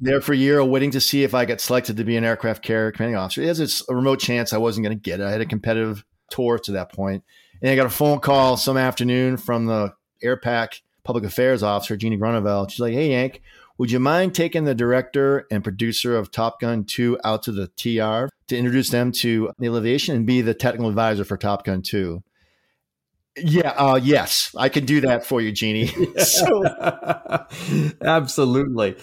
There for a year, waiting to see if I get selected to be an aircraft carrier commanding officer. There's a remote chance I wasn't going to get it. I had a competitive tour to that point. And I got a phone call some afternoon from the AirPac public affairs officer, Jeannie Grunewald. She's like, hey, Yank, would you mind taking the director and producer of Top Gun 2 out to the TR to introduce them to Naval Aviation and be the technical advisor for Top Gun 2? Yeah, uh, yes, I can do that for you, Jeannie. so, Absolutely.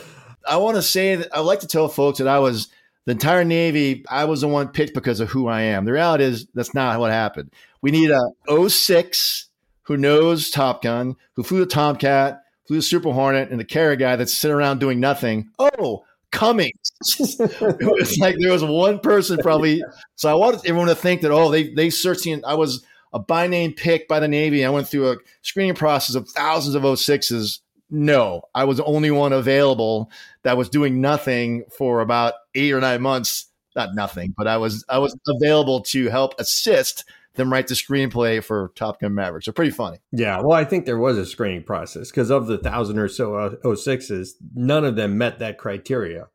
I want to say that I like to tell folks that I was the entire Navy, I was the one picked because of who I am. The reality is that's not what happened. We need a 06 who knows Top Gun, who flew the Tomcat, flew the Super Hornet, and the carrier guy that's sitting around doing nothing. Oh, Cummings. it was like there was one person probably. So I wanted everyone to think that, oh, they they searched the, I was a by name pick by the Navy. I went through a screening process of thousands of 06s. No, I was the only one available that was doing nothing for about eight or nine months. Not nothing, but I was I was available to help assist them write the screenplay for Top Gun Maverick. So pretty funny. Yeah, well, I think there was a screening process because of the thousand or so 06s, none of them met that criteria.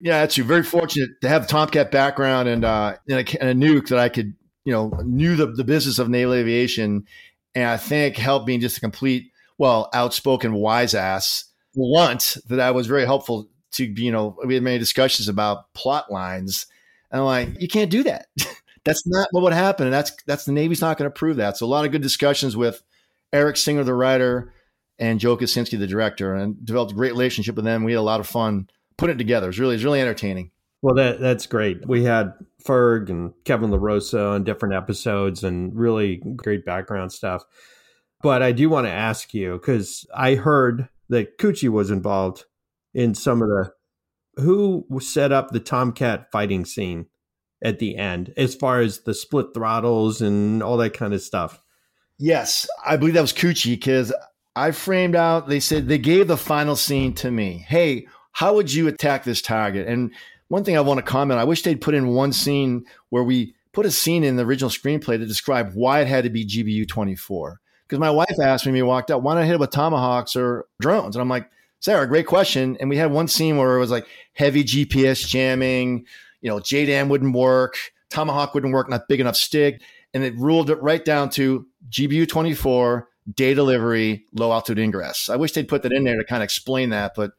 Yeah, that's you. Very fortunate to have Tomcat background and uh, and a, and a nuke that I could you know, knew the, the business of naval aviation. And I think helped me just a complete, well, outspoken wise ass blunt that I was very helpful to, you know, we had many discussions about plot lines. And I'm like, you can't do that. that's not what would happen. And that's, that's the Navy's not going to prove that. So a lot of good discussions with Eric Singer, the writer, and Joe Kosinski, the director, and developed a great relationship with them. We had a lot of fun putting it together. It was really, it was really entertaining. Well, that that's great. We had Ferg and Kevin LaRosa on different episodes and really great background stuff. But I do want to ask you because I heard that Coochie was involved in some of the who set up the Tomcat fighting scene at the end, as far as the split throttles and all that kind of stuff. Yes, I believe that was Coochie because I framed out. They said they gave the final scene to me. Hey, how would you attack this target? And one thing I want to comment, I wish they'd put in one scene where we put a scene in the original screenplay to describe why it had to be GBU 24. Because my wife asked me when we walked out, why not hit it with tomahawks or drones? And I'm like, Sarah, great question. And we had one scene where it was like heavy GPS jamming, you know, JDAM wouldn't work, Tomahawk wouldn't work, not big enough stick. And it ruled it right down to GBU 24, day delivery, low altitude ingress. I wish they'd put that in there to kind of explain that, but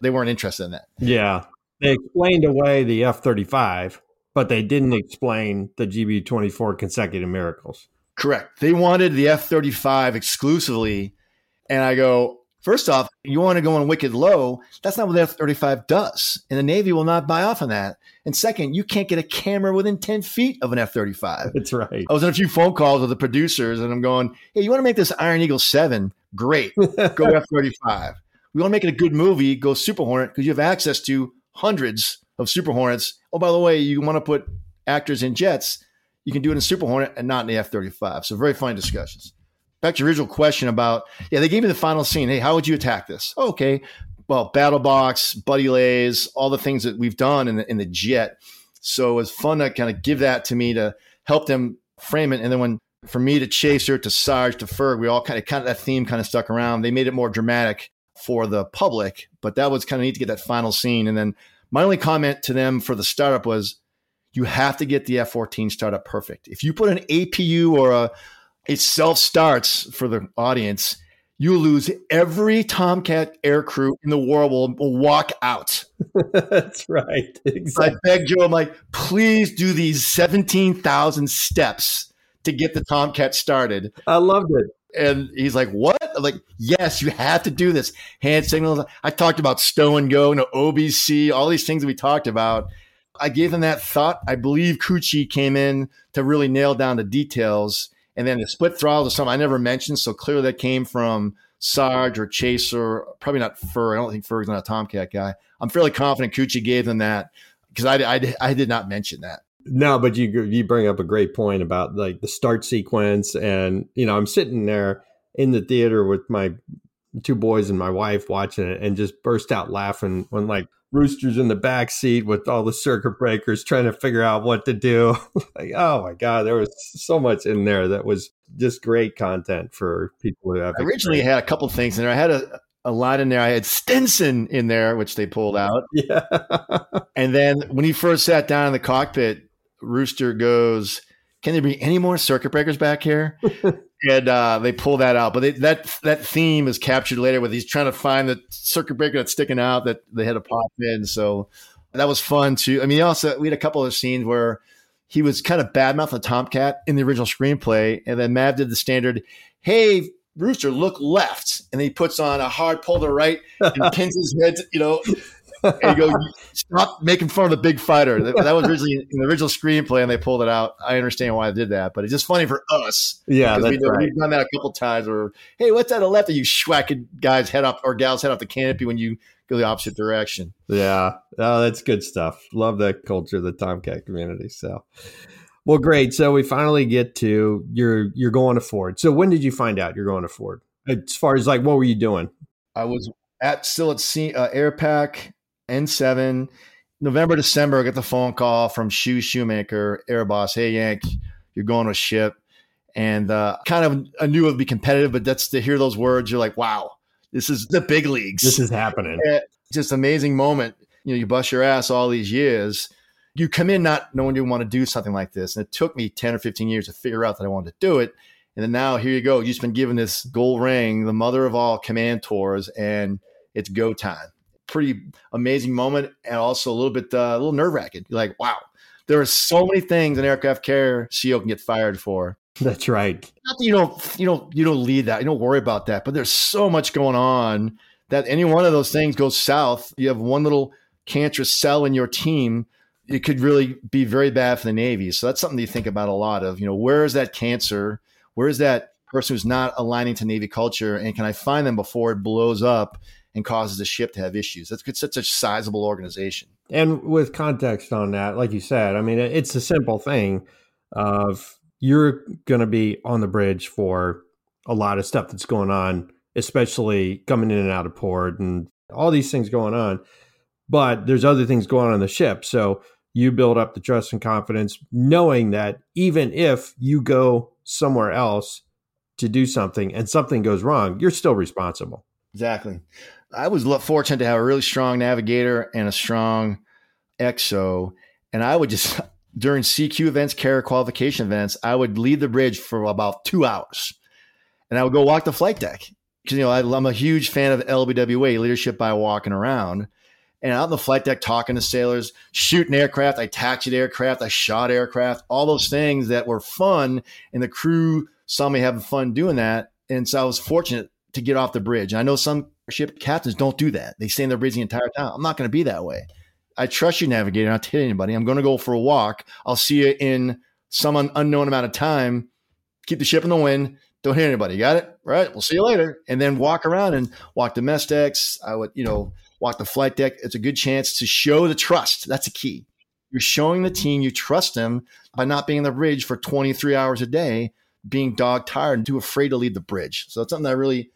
they weren't interested in that. Yeah. They explained away the F 35, but they didn't explain the GBU 24 consecutive miracles. Correct. They wanted the F 35 exclusively. And I go, first off, you want to go on wicked low. That's not what the F 35 does. And the Navy will not buy off on that. And second, you can't get a camera within 10 feet of an F 35. That's right. I was on a few phone calls with the producers and I'm going, hey, you want to make this Iron Eagle 7? Great. Go F 35. We want to make it a good movie. Go Super Hornet because you have access to hundreds of Super Hornets. Oh, by the way, you want to put actors in jets, you can do it in Super Hornet and not in the F 35. So, very fine discussions. Back to your original question about, yeah, they gave me the final scene. Hey, how would you attack this? Okay. well, battle box, buddy lays, all the things that we've done in the, in the jet. So it was fun to kind of give that to me to help them frame it. And then when for me to Chaser to Sarge to Ferg, we all kind of kind of that theme kind of stuck around. They made it more dramatic for the public, but that was kind of neat to get that final scene. And then my only comment to them for the startup was you have to get the F-14 startup perfect. If you put an APU or a it self starts for the audience, you lose every Tomcat air crew in the world will, will walk out. That's right. Exactly. I beg Joe, I'm like, please do these 17,000 steps to get the Tomcat started. I loved it. And he's like, what? I'm like, yes, you have to do this. Hand signals. I talked about stow and go, no OBC, all these things that we talked about. I gave them that thought. I believe Kuchi came in to really nail down the details. And then the split throttles or something I never mentioned. So clearly that came from Sarge or Chaser, probably not Ferg. I don't think Ferg's not a Tomcat guy. I'm fairly confident Kuchi gave them that because I, I, I did not mention that. No, but you you bring up a great point about like the start sequence, and you know I'm sitting there in the theater with my two boys and my wife watching it, and just burst out laughing when like Rooster's in the back seat with all the circuit breakers trying to figure out what to do. like, oh my God, there was so much in there that was just great content for people who have. I originally had a couple things in there. I had a, a line in there. I had Stinson in there, which they pulled out. Yeah. and then when he first sat down in the cockpit, Rooster goes, Can there be any more circuit breakers back here? and uh, they pull that out. But they, that that theme is captured later with he's trying to find the circuit breaker that's sticking out that they had to pop in. So that was fun too. I mean, also we had a couple of scenes where he was kind of badmouthing Tomcat in the original screenplay, and then Mav did the standard, "Hey, Rooster, look left," and he puts on a hard pull to the right and pins his head, you know, and you go, stop making fun of the big fighter. That, that, was originally in the original screenplay, and they pulled it out. I understand why they did that, but it's just funny for us. Yeah, that's we right. We've done that a couple times. Where, hey, what's that? the left? And you schwack a guy's head up or gal's head off the canopy when you go the opposite direction. Yeah, oh, that's good stuff. Love that culture, the Tomcat community. So. Well, great. So we finally get to you're you're going to Ford. So when did you find out you're going to Ford? As far as like, what were you doing? I was at still at C, uh, Airpac N7. November, December, I get the phone call from Shoe Shoemaker, Airboss. Hey, Yank, you're going to ship. And uh, kind of I knew it would be competitive, but that's to hear those words, you're like, wow, this is the big leagues. This is happening. just amazing moment. You know, you bust your ass all these years. You come in not knowing you want to do something like this. And it took me 10 or 15 years to figure out that I wanted to do it. And then now here you go. You've been given this gold ring, the mother of all command tours, and it's go time pretty amazing moment and also a little bit uh, a little nerve wracking. You're like, wow, there are so many things an aircraft carrier CEO can get fired for. That's right. Not that you don't you don't you don't lead that. You don't worry about that. But there's so much going on that any one of those things goes south. You have one little cancerous cell in your team. It could really be very bad for the Navy. So that's something you think about a lot of, you know, where is that cancer? Where is that person who's not aligning to Navy culture? And can I find them before it blows up and causes the ship to have issues. That's such a sizable organization. And with context on that, like you said, I mean, it's a simple thing of you're going to be on the bridge for a lot of stuff that's going on, especially coming in and out of port and all these things going on. But there's other things going on in the ship. So you build up the trust and confidence knowing that even if you go somewhere else to do something and something goes wrong, you're still responsible. Exactly. I was fortunate to have a really strong navigator and a strong XO. And I would just, during CQ events, carrier qualification events, I would leave the bridge for about two hours. And I would go walk the flight deck. Because, you know, I, I'm a huge fan of LBWA, leadership by walking around. And out on the flight deck, talking to sailors, shooting aircraft. I taxied aircraft. I shot aircraft, all those things that were fun. And the crew saw me having fun doing that. And so I was fortunate to get off the bridge. I know some ship captains don't do that. They stay in their bridge the entire time. I'm not going to be that way. I trust you, navigator, not to hit anybody. I'm going to go for a walk. I'll see you in some unknown amount of time. Keep the ship in the wind. Don't hit anybody. Got it? Right. We'll see you later. And then walk around and walk the mess decks. I would, you know, walk the flight deck. It's a good chance to show the trust. That's a key. You're showing the team you trust them by not being in the bridge for 23 hours a day, being dog tired and too afraid to leave the bridge. So that's something that really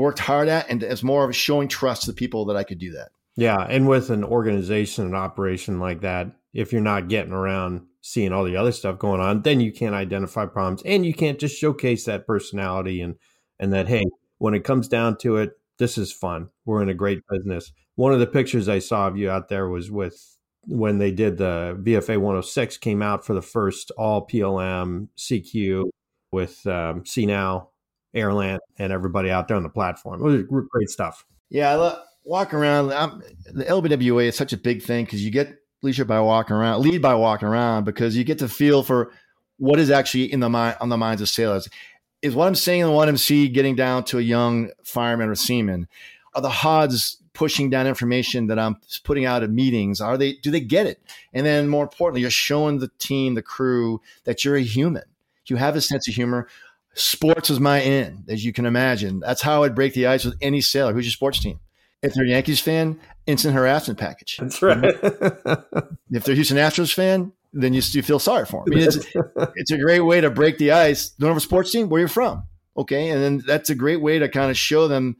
worked hard at, and as more of showing trust to the people that I could do that. Yeah, and with an organization and operation like that, if you're not getting around seeing all the other stuff going on, then you can't identify problems, and you can't just showcase that personality and and that hey, when it comes down to it, this is fun. We're in a great business. One of the pictures I saw of you out there was with when they did the VFA 106 came out for the first all PLM CQ with um, CNOW, Airland, and everybody out there on the platform. It was great stuff. Yeah, I love, walk around. I'm, the LBWA is such a big thing because you get leadership by walking around, lead by walking around because you get to feel for what is actually in the mind on the minds of sailors. Is what I'm saying in the 1MC getting down to a young fireman or seaman? Are the HODs pushing down information that I'm putting out at meetings? Are they do they get it? And then more importantly, you're showing the team, the crew that you're a human. You have a sense of humor. Sports is my end, as you can imagine. That's how I'd break the ice with any sailor. Who's your sports team? If they're a Yankees fan, instant harassment package. That's right. if they're Houston Astros fan, then you, you feel sorry for them. I mean, it's, it's a great way to break the ice. Don't have a sports team? Where you're from? Okay. And then that's a great way to kind of show them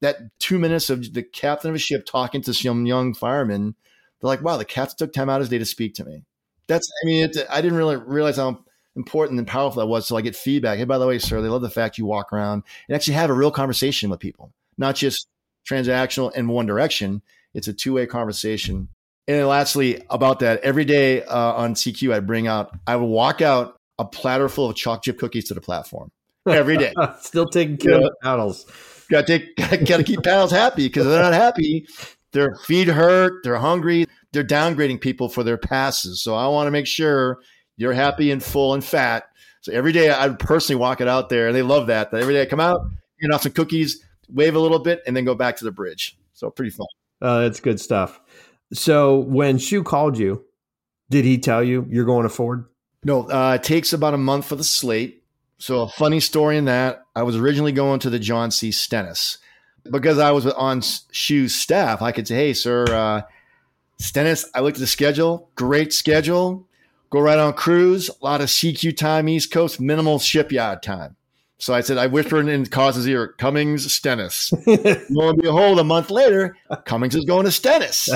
that two minutes of the captain of a ship talking to some young fireman. They're like, wow, the captain took time out of his day to speak to me. That's, I mean, it, I didn't really realize how important and powerful that was. So I get feedback. Hey, by the way, sir, they love the fact you walk around and actually have a real conversation with people, not just transactional in one direction. It's a two way conversation. And then lastly, about that, every day uh, on CQ, I bring out, I would walk out a platter full of chocolate chip cookies to the platform every day. Still taking care of the paddles. Got to got to keep paddles happy because they're not happy. Their feet hurt. They're hungry. They're downgrading people for their passes. So I want to make sure you're happy and full and fat. So every day I would personally walk it out there, and they love that. That every day I come out, get off some cookies, wave a little bit, and then go back to the bridge. So pretty fun. Uh, that's good stuff. So when Shoe called you, did he tell you you're going to Ford? No, uh, it takes about a month for the slate. So a funny story in that I was originally going to the John C. Stennis because I was on Shoe's staff. I could say, "Hey, sir, uh, Stennis, I looked at the schedule. Great schedule. Go right on cruise. A lot of CQ time, East Coast, minimal shipyard time." So I said, I whispered in Caus's ear, Cummings, Stennis. Lo and behold, a month later, Cummings is going to Stennis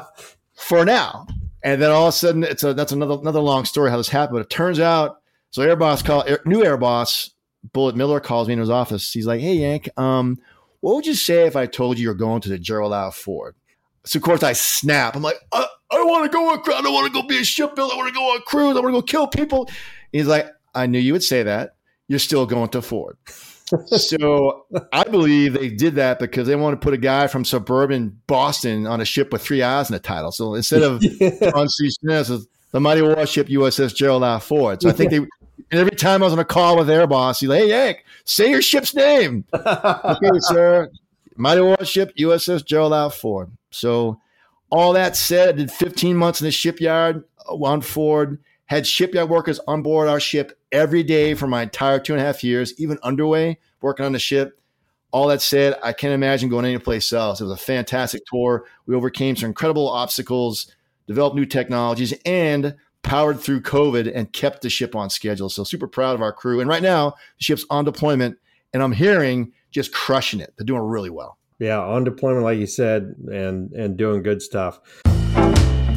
for now. And then all of a sudden, it's a that's another another long story how this happened. But it turns out, so air boss call new air boss Bullet Miller calls me in his office. He's like, "Hey Yank, um, what would you say if I told you you're going to the Gerald Ford?" So of course I snap. I'm like, "I, I don't want to go on. I don't want to go be a shipbuilder. I want to go on cruise. I want to go kill people." He's like, "I knew you would say that." you're still going to Ford. so I believe they did that because they want to put a guy from suburban Boston on a ship with three eyes in the title. So instead of yeah. on C. Smith, the mighty warship USS Gerald R. Ford. So I think they. And every time I was on a call with their boss, he's like, "Hey, Yank, say your ship's name." okay, sir. Mighty warship USS Gerald R. Ford. So all that said, I did 15 months in the shipyard uh, on Ford had shipyard workers on board our ship every day for my entire two and a half years, even underway, working on the ship. All that said, I can't imagine going anyplace else. It was a fantastic tour. We overcame some incredible obstacles, developed new technologies, and powered through COVID and kept the ship on schedule. So super proud of our crew. And right now, the ship's on deployment, and I'm hearing just crushing it. They're doing really well. Yeah, on deployment, like you said, and and doing good stuff.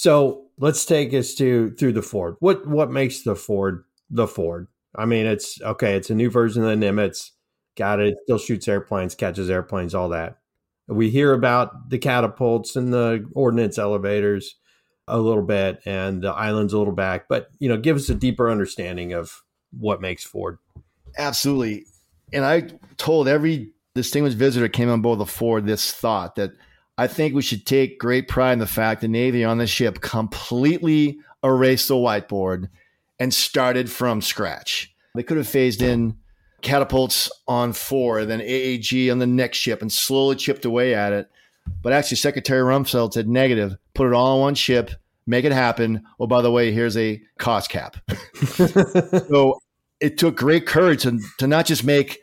So let's take us to through the Ford. What what makes the Ford the Ford? I mean, it's okay. It's a new version of the Nimitz. Got it. Still shoots airplanes, catches airplanes, all that. We hear about the catapults and the ordnance elevators a little bit, and the islands a little back. But you know, give us a deeper understanding of what makes Ford. Absolutely. And I told every distinguished visitor came on board the Ford this thought that I think we should take great pride in the fact the Navy on the ship completely erased the whiteboard and started from scratch. They could have phased in catapults on Ford, then AAG on the next ship and slowly chipped away at it. But actually, Secretary Rumsfeld said negative, put it all on one ship, make it happen. Oh, by the way, here's a cost cap. so it took great courage to, to not just make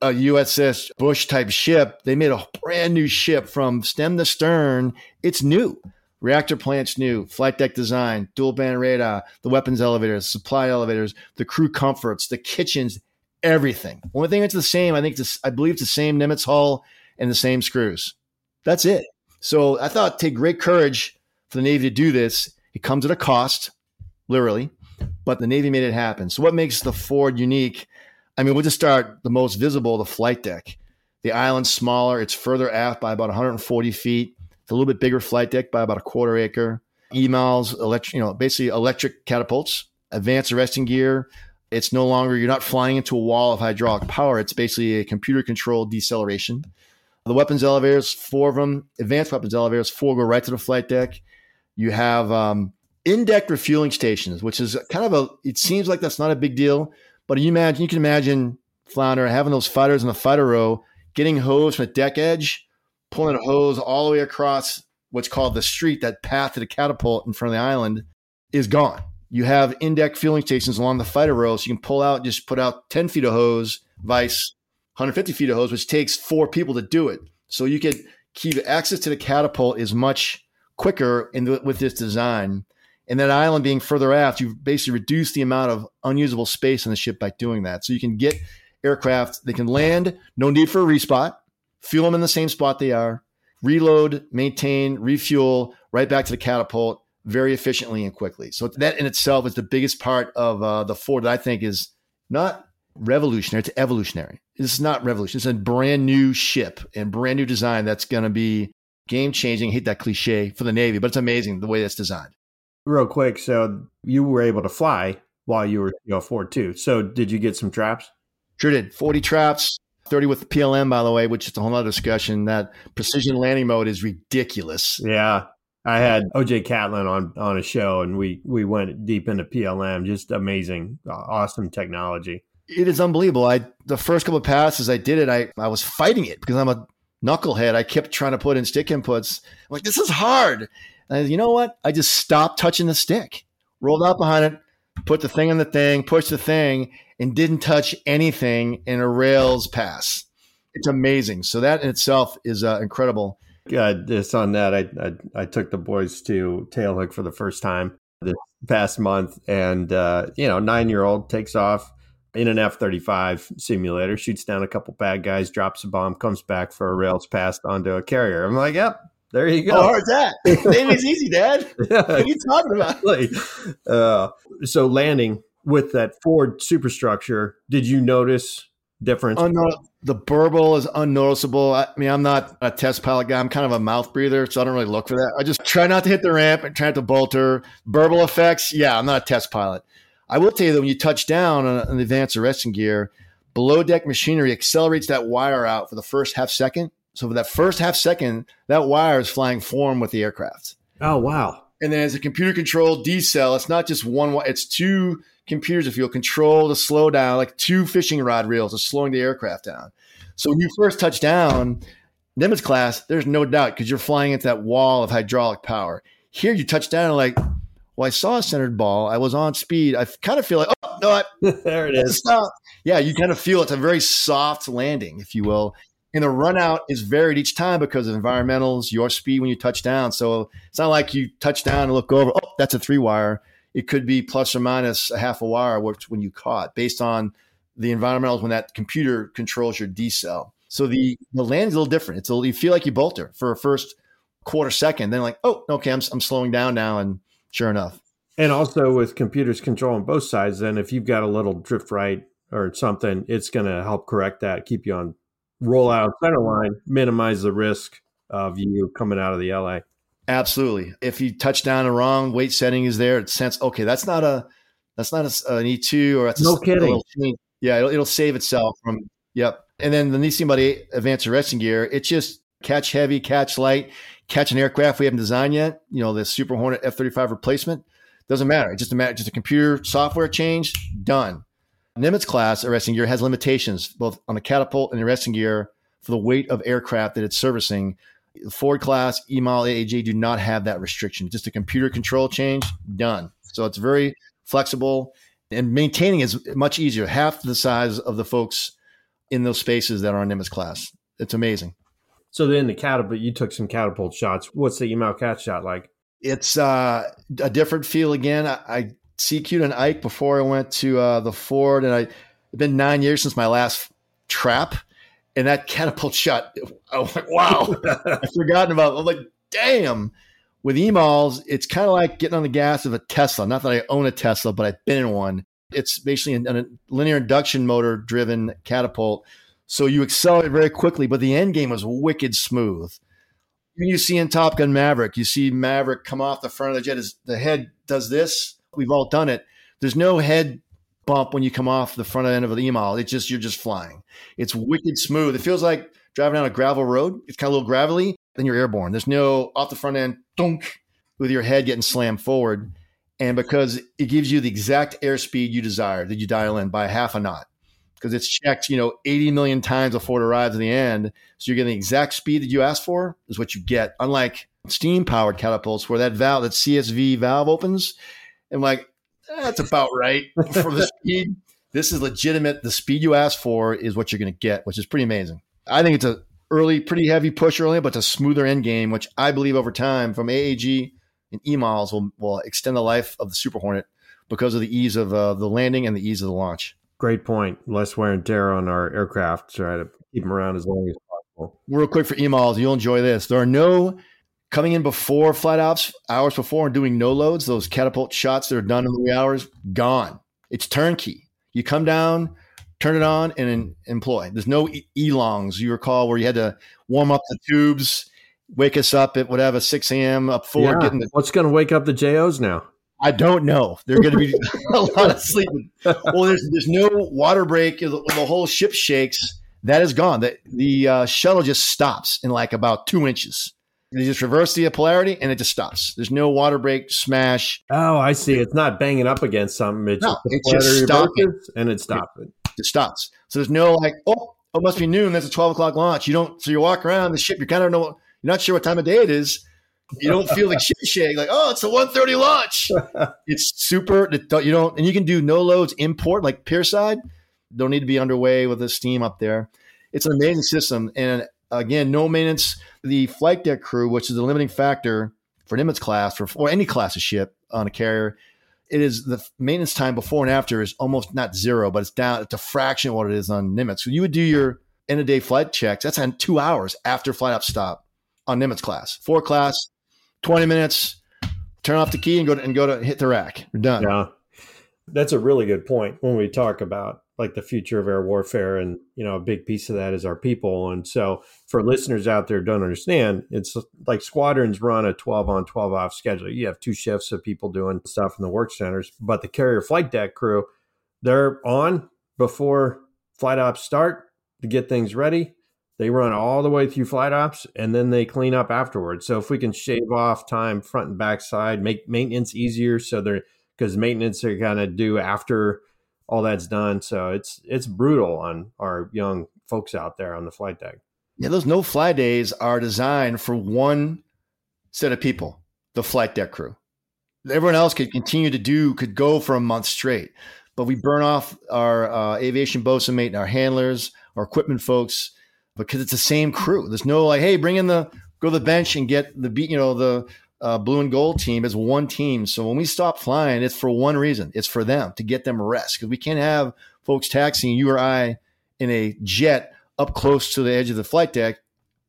a USS Bush type ship. They made a brand new ship from stem to stern. It's new. Reactor plants new, flight deck design, dual band radar, the weapons elevators, supply elevators, the crew comforts, the kitchens, everything. Only thing that's the same, I think, this, I believe it's the same Nimitz hull and the same screws. That's it. So I thought take great courage for the Navy to do this. It comes at a cost, literally, but the Navy made it happen. So what makes the Ford unique? I mean, we'll just start the most visible, the flight deck. The island's smaller. It's further aft by about 140 feet. It's a little bit bigger flight deck by about a quarter acre. EMALS, electric, you know, basically electric catapults, advanced arresting gear. It's no longer, you're not flying into a wall of hydraulic power. It's basically a computer controlled deceleration. The weapons elevators, four of them, advanced weapons elevators, four go right to the flight deck. You have um, in deck refueling stations, which is kind of a, it seems like that's not a big deal, but you imagine, you can imagine Flounder having those fighters in the fighter row, getting hose from the deck edge, pulling a hose all the way across what's called the street, that path to the catapult in front of the island is gone. You have in deck fueling stations along the fighter row, so you can pull out, just put out 10 feet of hose, vice 150 feet of hose, which takes four people to do it. So you could keep access to the catapult is much quicker in the, with this design. And that island being further aft, you basically reduce the amount of unusable space on the ship by doing that. So you can get aircraft, they can land, no need for a respot, fuel them in the same spot they are, reload, maintain, refuel, right back to the catapult very efficiently and quickly. So that in itself is the biggest part of uh, the Ford that I think is not revolutionary, it's evolutionary. It's not revolution. It's a brand new ship and brand new design that's going to be game changing. Hate that cliche for the Navy, but it's amazing the way it's designed. Real quick, so you were able to fly while you were know Ford too. So did you get some traps? Sure did. Forty traps, thirty with the PLM, by the way, which is a whole other discussion. That precision landing mode is ridiculous. Yeah, I had OJ Catlin on on a show, and we we went deep into PLM. Just amazing, uh, awesome technology. It is unbelievable. I the first couple of passes I did it, I I was fighting it because I'm a knucklehead. I kept trying to put in stick inputs. I'm like, this is hard. And you know what? I just stopped touching the stick, rolled out behind it, put the thing on the thing, pushed the thing, and didn't touch anything in a rails pass. It's amazing. So that in itself is uh, incredible. Yeah, just on that, I, I, I took the boys to Tailhook for the first time this past month, and uh, you know, nine year old takes off in an F thirty five simulator, shoots down a couple bad guys, drops a bomb, comes back for a rails pass onto a carrier. I'm like, yep, there you go. How hard's that? Naming's easy, Dad. What are you talking about? uh, so landing with that Ford superstructure, did you notice difference? The burble is unnoticeable. I mean, I'm not a test pilot guy. I'm kind of a mouth breather, so I don't really look for that. I just try not to hit the ramp and try not to bolter. Burble effects, yeah, I'm not a test pilot. I will tell you that when you touch down on, on the advanced arresting gear, below deck machinery accelerates that wire out for the first half second so for that first half second, that wire is flying form with the aircraft. Oh wow! And then as a computer controlled decel, it's not just one. It's two computers, if you'll control the slow down, like two fishing rod reels are slowing the aircraft down. So when you first touch down, Nimitz class, there's no doubt because you're flying into that wall of hydraulic power. Here you touch down and like, well, I saw a centered ball. I was on speed. I kind of feel like, oh no, I, there it is. Stop. Yeah, you kind of feel it's a very soft landing, if you will. And the run out is varied each time because of environmentals, your speed when you touch down. So it's not like you touch down and look over, oh, that's a three wire. It could be plus or minus a half a wire when you caught based on the environmentals when that computer controls your decel. So the, the land's a little different. It's a, you feel like you bolter for a first quarter second, then like, oh, okay, I'm, I'm slowing down now. And sure enough. And also with computers controlling both sides, then if you've got a little drift right or something, it's going to help correct that, keep you on roll out center line, minimize the risk of you coming out of the LA. Absolutely. If you touch down a wrong weight setting is there, it sense okay, that's not a that's not a, an E two or that's no a, kidding. Yeah, it'll, it'll save itself from yep. And then the thing advanced arresting gear, it's just catch heavy, catch light, catch an aircraft we haven't designed yet. You know, the Super Hornet F thirty five replacement doesn't matter. It just a matter, just a computer software change, done. Nimitz class arresting gear has limitations both on the catapult and the arresting gear for the weight of aircraft that it's servicing. Ford class, EMAL, AAG do not have that restriction. Just a computer control change, done. So it's very flexible and maintaining is much easier. Half the size of the folks in those spaces that are on Nimitz class. It's amazing. So then the catapult, you took some catapult shots. What's the EMAL cat shot like? It's uh, a different feel again. I, I CQ'd an Ike before I went to uh, the Ford, and I it's been nine years since my last trap, and that catapult shot. I was like, wow, I've forgotten about. It. I'm like, damn. With EMALs, it's kind of like getting on the gas of a Tesla. Not that I own a Tesla, but I've been in one. It's basically a linear induction motor driven catapult. So you accelerate very quickly, but the end game was wicked smooth. You see in Top Gun Maverick, you see Maverick come off the front of the jet. Is the head does this? We've all done it. There's no head bump when you come off the front end of the EMAL. It's just you're just flying. It's wicked smooth. It feels like driving down a gravel road. It's kind of a little gravelly. Then you're airborne. There's no off the front end dunk with your head getting slammed forward. And because it gives you the exact airspeed you desire that you dial in by half a knot, because it's checked, you know, 80 million times before it arrives at the end. So you're getting the exact speed that you asked for is what you get. Unlike steam powered catapults where that valve, that CSV valve opens, and like, that's about right for the speed. This is legitimate. The speed you asked for is what you're going to get, which is pretty amazing. I think it's a early, pretty heavy push early, but it's a smoother end game, which I believe over time from AAG and EMALs will, will extend the life of the Super Hornet because of the ease of uh, the landing and the ease of the launch. Great point. Less wear and tear on our aircraft. Try to keep them around as long as possible. Real quick for EMALs, you'll enjoy this. There are no coming in before flight ops, hours before, and doing no loads. Those catapult shots that are done in the wee hours, gone. It's turnkey. You come down, turn it on, and employ. There's no e longs. You recall where you had to warm up the tubes, wake us up at whatever 6 a.m. up forward. Yeah. Getting the, What's going to wake up the JOs now? I don't know. They're going to be a lot of sleeping. Well, there's there's no water brake. The, the whole ship shakes. That is gone. The the uh, shuttle just stops in like about two inches. They just reverse the polarity and it just stops. There's no water brake, smash. Oh, I see. It's not banging up against something. It's No, just, it just stops. and it stops it. It stops. So there's no like, oh, oh, it must be noon. That's a 12 o'clock launch. You don't, so you walk around the ship. You kind of know, you're not sure what time of day it is. You don't feel like shit shake, like, oh, it's a 1.30 launch. it's super. You don't, and you can do no loads import, like pier side. Don't need to be underway with the steam up there. It's an amazing system. And again, no maintenance. The flight deck crew, which is the limiting factor for Nimitz class for, or any class of ship on a carrier, it is the maintenance time before and after is almost not zero, but it's down. It's a fraction of what it is on Nimitz. So you would do your end of day flight checks. That's on two hours after flight up stop on Nimitz class. Ford class, twenty minutes. Turn off the key and go to, and go to hit the rack. You're done. Yeah. That's a really good point when we talk about like the future of air warfare and you know a big piece of that is our people and so for listeners out there don't understand it's like squadrons run a 12 on 12 off schedule you have two shifts of people doing stuff in the work centers but the carrier flight deck crew they're on before flight ops start to get things ready they run all the way through flight ops and then they clean up afterwards so if we can shave off time front and back side make maintenance easier so they're because maintenance they're of do after all that's done. So it's it's brutal on our young folks out there on the flight deck. Yeah, those no fly days are designed for one set of people, the flight deck crew. Everyone else could continue to do, could go for a month straight, but we burn off our uh, aviation bosun mate and our handlers, our equipment folks, because it's the same crew. There's no like, hey, bring in the go to the bench and get the beat, you know, the uh, blue and gold team as one team. So when we stop flying, it's for one reason. It's for them to get them rest because we can't have folks taxing you or I in a jet up close to the edge of the flight deck,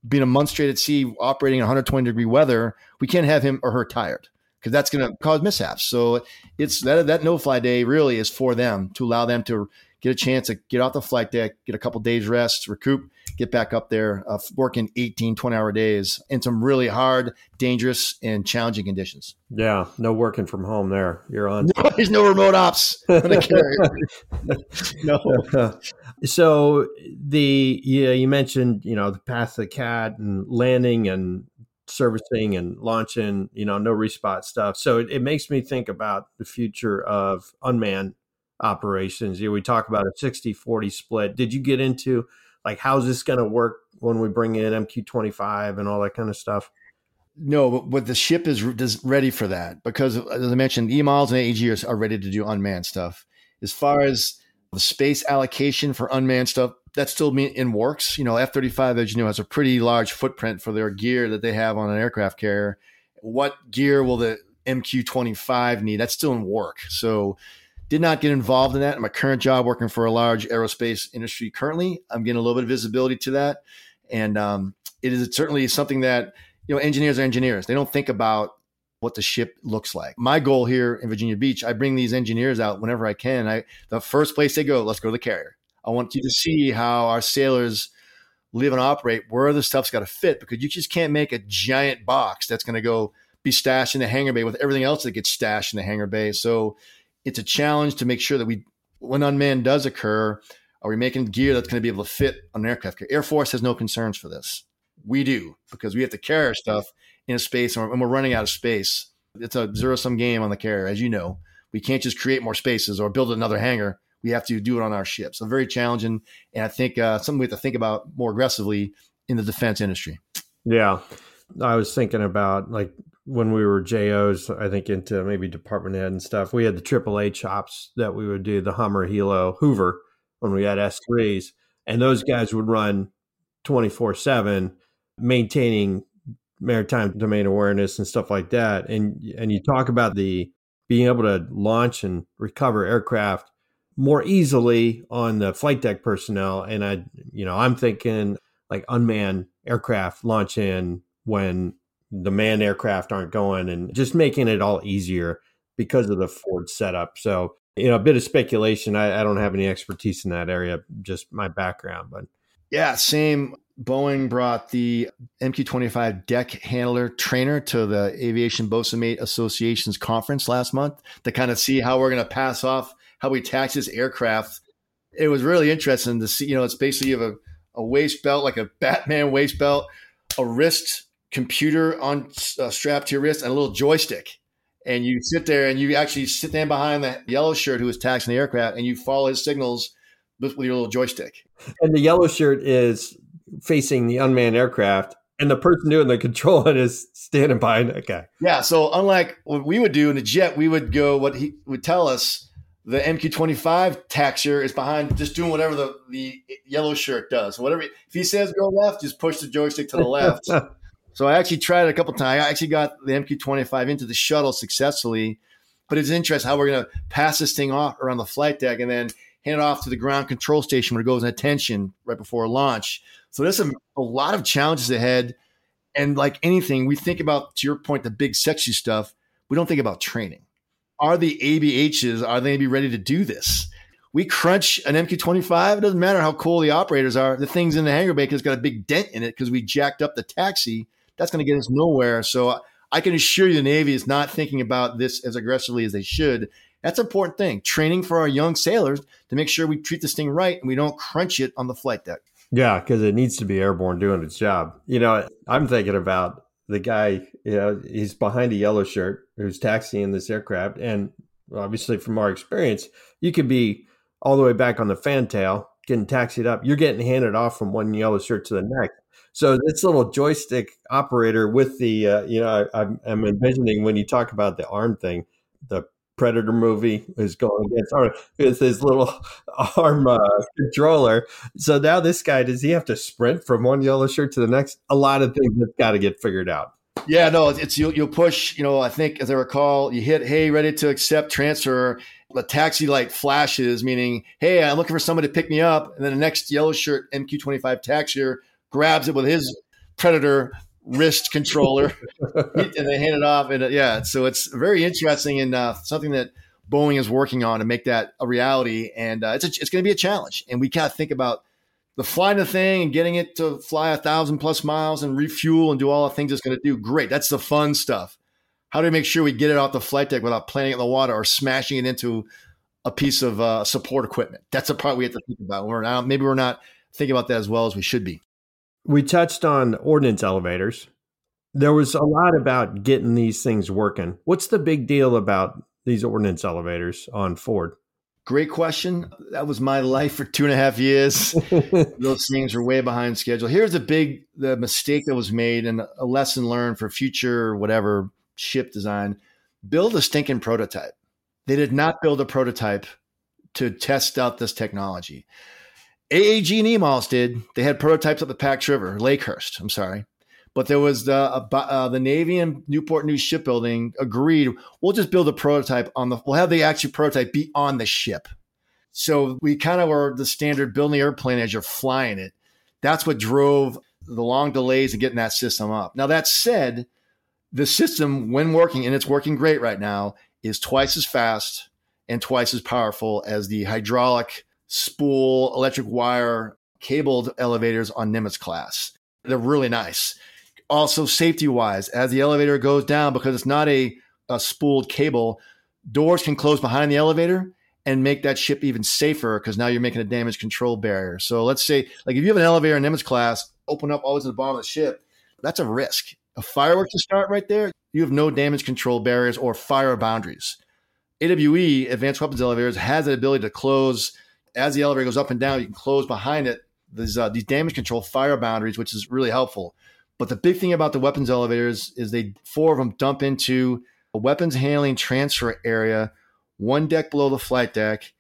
being a month straight at sea, operating in 120 degree weather. We can't have him or her tired. because that's going to cause mishaps. So it's that that no fly day really is for them to allow them to get a chance to get off the flight deck, get a couple days rest, recoup, get back up there, uh, working 18, 20 hour days in some really hard, dangerous, and challenging conditions. Yeah, no working from home there. You're on. No, there's no remote ops on the carrier. no. so the yeah, you mentioned you know the path of the cat and landing and servicing and launching, you know, no respot stuff. So it, it makes me think about the future of unmanned operations. You know, we talk about a 60 40 split. Did you get into like how's this going to work when we bring in MQ25 and all that kind of stuff? No, but, but the ship is, is ready for that because, as I mentioned, EMALS and AAG are, are ready to do unmanned stuff. As far as the space allocation for unmanned stuff, that's still in works. You know, F 35, as you know, has a pretty large footprint for their gear that they have on an aircraft carrier. What gear will the MQ 25 need? That's still in work. So, did not get involved in that. In my current job, working for a large aerospace industry currently, I'm getting a little bit of visibility to that. And um, it is certainly something that, you know, engineers are engineers. They don't think about what the ship looks like. My goal here in Virginia Beach, I bring these engineers out whenever I can. I the first place they go, let's go to the carrier. I want you to see how our sailors live and operate, where the stuff's got to fit, because you just can't make a giant box that's going to go be stashed in the hangar bay with everything else that gets stashed in the hangar bay. So it's a challenge to make sure that we, when unmanned does occur, are we making gear that's going to be able to fit on an aircraft? Air Force has no concerns for this. We do because we have to carry our stuff in a space and we're running out of space. It's a zero sum game on the carrier, as you know. We can't just create more spaces or build another hangar. We have to do it on our ship. So very challenging, and I think uh, something we have to think about more aggressively in the defense industry. Yeah, I was thinking about like when we were JOs, I think into maybe department head and stuff. We had the AAA chops that we would do the Hummer, Helo, Hoover when we had S3s, and those guys would run twenty four seven, maintaining maritime domain awareness and stuff like that. And and you talk about the being able to launch and recover aircraft more easily on the flight deck personnel. And I, you know, I'm thinking like unmanned aircraft launch in when the manned aircraft aren't going and just making it all easier because of the Ford setup. So, you know, a bit of speculation. I, I don't have any expertise in that area, just my background, but yeah, same. Boeing brought the MQ-25 deck handler trainer to the Aviation Boatswain Association's conference last month to kind of see how we're going to pass off how we tax this aircraft. It was really interesting to see. You know, it's basically you have a, a waist belt, like a Batman waist belt, a wrist computer on uh, strapped to your wrist, and a little joystick. And you sit there and you actually sit there behind the yellow shirt who is taxing the aircraft, and you follow his signals with, with your little joystick. And the yellow shirt is facing the unmanned aircraft and the person doing the controlling is standing behind that guy. Yeah. So unlike what we would do in the jet, we would go what he would tell us. The MQ-25 taxier is behind, just doing whatever the, the yellow shirt does. Whatever if he says go left, just push the joystick to the left. so I actually tried it a couple times. I actually got the MQ-25 into the shuttle successfully. But it's interesting how we're going to pass this thing off around the flight deck and then hand it off to the ground control station where it goes in attention right before launch. So there's a, lot of challenges ahead. And like anything, we think about, to your point, the big sexy stuff. We don't think about training. Are the ABHs, are they be ready to do this? We crunch an MQ-25. It doesn't matter how cool the operators are. The thing's in the hangar bay because it's got a big dent in it because we jacked up the taxi. That's going to get us nowhere. So I can assure you the Navy is not thinking about this as aggressively as they should. That's an important thing. Training for our young sailors to make sure we treat this thing right and we don't crunch it on the flight deck. Yeah, because it needs to be airborne doing its job. You know, I'm thinking about the guy, you know, he's behind a yellow shirt who's taxiing this aircraft. And obviously, from our experience, you could be all the way back on the fantail getting taxied up. You're getting handed off from one yellow shirt to the next. So this little joystick operator with the, uh, you know, I, I'm envisioning when you talk about the arm thing, the Predator movie is going against with his little arm uh, controller. So now this guy does he have to sprint from one yellow shirt to the next? A lot of things have got to get figured out. Yeah, no, it's you'll, you'll push. You know, I think as I recall, you hit hey, ready to accept transfer. The taxi light flashes, meaning hey, I'm looking for somebody to pick me up, and then the next yellow shirt MQ25 taxier grabs it with his Predator wrist controller, and they hand it off. And uh, yeah, so it's very interesting and uh, something that Boeing is working on to make that a reality. And uh, it's a, it's going to be a challenge. And we kind of think about the flying the thing and getting it to fly a thousand plus miles and refuel and do all the things it's going to do. Great, that's the fun stuff. How do we make sure we get it off the flight deck without planting it in the water or smashing it into a piece of uh, support equipment? That's the part we have to think about. We're not, maybe we're not thinking about that as well as we should be. We touched on ordnance elevators. There was a lot about getting these things working. What's the big deal about these ordnance elevators on Ford? Great question. That was my life for two and a half years. Those things were way behind schedule. Here's a big the mistake that was made and a lesson learned for future whatever ship design. Build a stinking prototype. They did not build a prototype to test out this technology. AAG and EMALS did. They had prototypes at the Pax River, Lakehurst. I'm sorry. But there was the uh, uh, the Navy and Newport News Shipbuilding agreed. We'll just build a prototype on the. We'll have the actual prototype be on the ship. So we kind of were the standard building the airplane as you're flying it. That's what drove the long delays in getting that system up. Now that said, the system, when working, and it's working great right now, is twice as fast and twice as powerful as the hydraulic spool electric wire cabled elevators on Nimitz class. They're really nice also safety wise, as the elevator goes down, because it's not a, a spooled cable, doors can close behind the elevator and make that ship even safer because now you're making a damage control barrier. So let's say, like if you have an elevator in Nimitz class, open up always at the bottom of the ship, that's a risk. A firework to start right there, you have no damage control barriers or fire boundaries. AWE, Advanced Weapons Elevators, has the ability to close as the elevator goes up and down. You can close behind it these uh, these damage control fire boundaries, which is really helpful. But the big thing about the weapons elevators is they four of them dump into a weapons handling transfer area, one deck below the flight deck,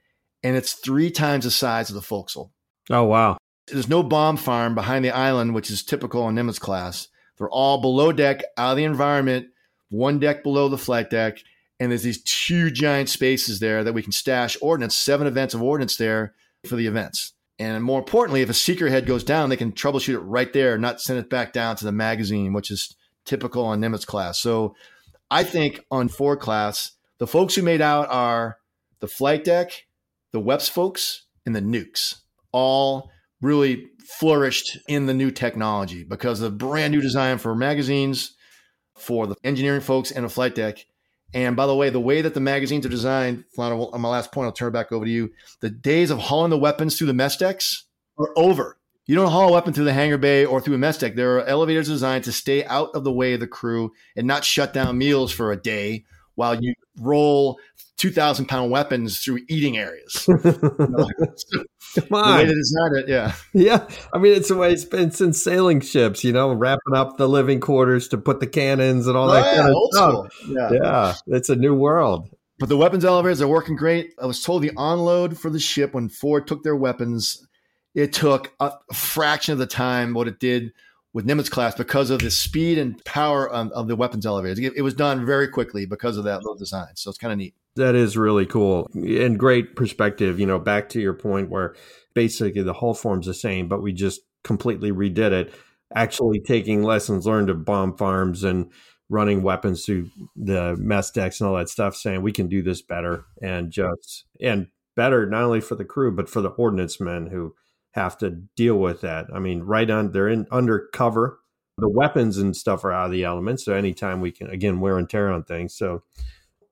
and it's three times the size of the forecastle. Oh wow! There's no bomb farm behind the island, which is typical in Nimitz class. They're all below deck, out of the environment, one deck below the flight deck, and there's these two giant spaces there that we can stash ordnance. Seven events of ordnance there for the events. And more importantly, if a seeker head goes down, they can troubleshoot it right there, not send it back down to the magazine, which is typical on Nimitz class. So I think on Ford class, the folks who made out are the flight deck, the WEPS folks, and the nukes. All really flourished in the new technology because of brand new design for magazines, for the engineering folks, and a flight deck. And by the way, the way that the magazines are designed, Flounder, on my last point, I'll turn it back over to you. The days of hauling the weapons through the mess decks are over. You don't haul a weapon through the hangar bay or through a mess deck. There are elevators designed to stay out of the way of the crew and not shut down meals for a day while you roll 2,000 pound weapons through eating areas. you know, Come on. The way they designed it, yeah. Yeah. I mean, it's the way it's been since sailing ships, you know, wrapping up the living quarters to put the cannons and all oh, that yeah, kind of stuff. Yeah. yeah. It's a new world. But the weapons elevators are working great. I was told the onload for the ship when Ford took their weapons, it took a fraction of the time what it did with Nimitz class because of the speed and power of, of the weapons elevators. It, it, was done very quickly because of that little design. So it's kind of neat. That is really cool and great perspective. You know, back to your point where basically the hull form's the same, but we just completely redid it. Actually, taking lessons learned of bomb farms and running weapons through the mess decks and all that stuff, saying we can do this better and just and better not only for the crew but for the ordnance men who have to deal with that. I mean, right on, they're in undercover. The weapons and stuff are out of the elements, So anytime we can, again, wear and tear on things. So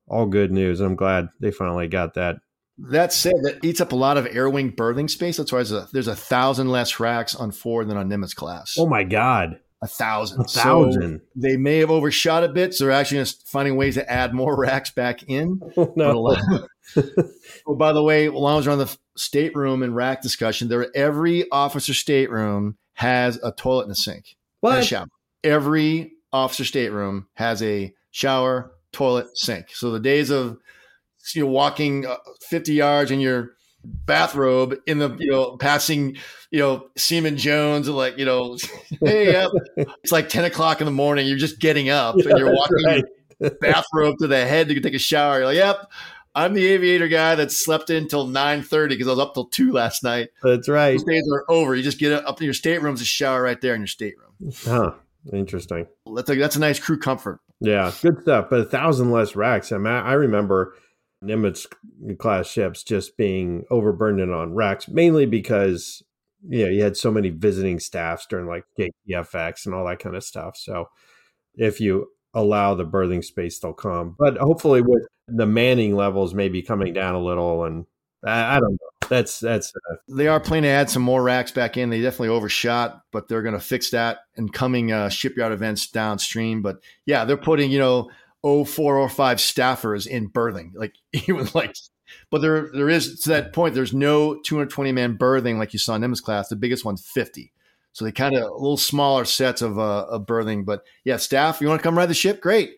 all good news. I'm glad they finally got that. That said, that eats up a lot of air wing berthing space. That's why there's a, there's a thousand less racks on Ford than on Nimitz class. Oh my God. A thousand. A thousand. So they may have overshot a bit. So they're actually just finding ways to add more racks back in. Oh, no. oh, by the way, while I was on the stateroom and rack discussion, there every officer stateroom has a toilet and a sink. What? a shower. Every officer stateroom has a shower, toilet, sink. So the days of you know walking uh, 50 yards in your bathrobe in the you know passing you know Seaman Jones like you know hey it's like 10 o'clock in the morning you're just getting up yeah, and you're walking right. bathrobe to the head to take a shower you're like yep I'm the aviator guy that slept in till 9:30 because I was up till two last night. That's right. Those days are over. You just get up in your stateroom, a shower right there in your stateroom. Huh. Interesting. That's a, that's a nice crew comfort. Yeah, good stuff. But a thousand less racks. I mean, I remember Nimitz class ships just being overburdened on racks, mainly because you know you had so many visiting staffs during like JTFEX and all that kind of stuff. So if you allow the berthing space, they'll come. But hopefully, with the manning levels maybe coming down a little, and I, I don't know. That's that's. Uh, they are planning to add some more racks back in. They definitely overshot, but they're going to fix that in coming uh, shipyard events downstream. But yeah, they're putting you know 04 or 05 staffers in berthing, like even like. But there there is to that point. There's no 220 man berthing like you saw in Nimitz class. The biggest one's 50. So they kind of a little smaller sets of uh, of berthing. But yeah, staff, you want to come ride the ship? Great.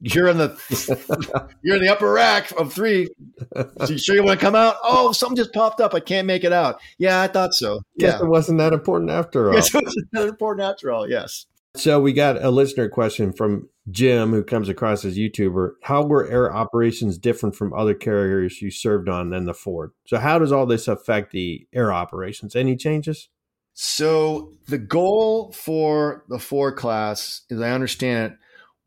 You're in the you're in the upper rack of three. So you sure you want to come out? Oh, something just popped up. I can't make it out. Yeah, I thought so. Guess yeah. it wasn't that important after all. Yes, it wasn't that important after all. Yes. So we got a listener question from Jim, who comes across as YouTuber. How were air operations different from other carriers you served on than the Ford? So how does all this affect the air operations? Any changes? So the goal for the Ford class, as I understand it,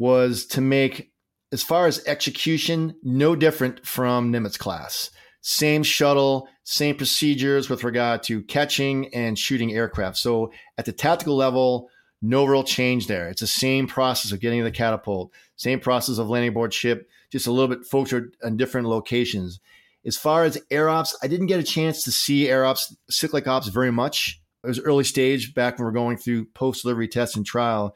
was to make, as far as execution, no different from Nimitz class. Same shuttle, same procedures with regard to catching and shooting aircraft. So at the tactical level, no real change there. It's the same process of getting the catapult, same process of landing aboard ship, just a little bit focused on different locations. As far as air ops, I didn't get a chance to see air ops, cyclic ops very much. It was early stage back when we are going through post delivery test and trial.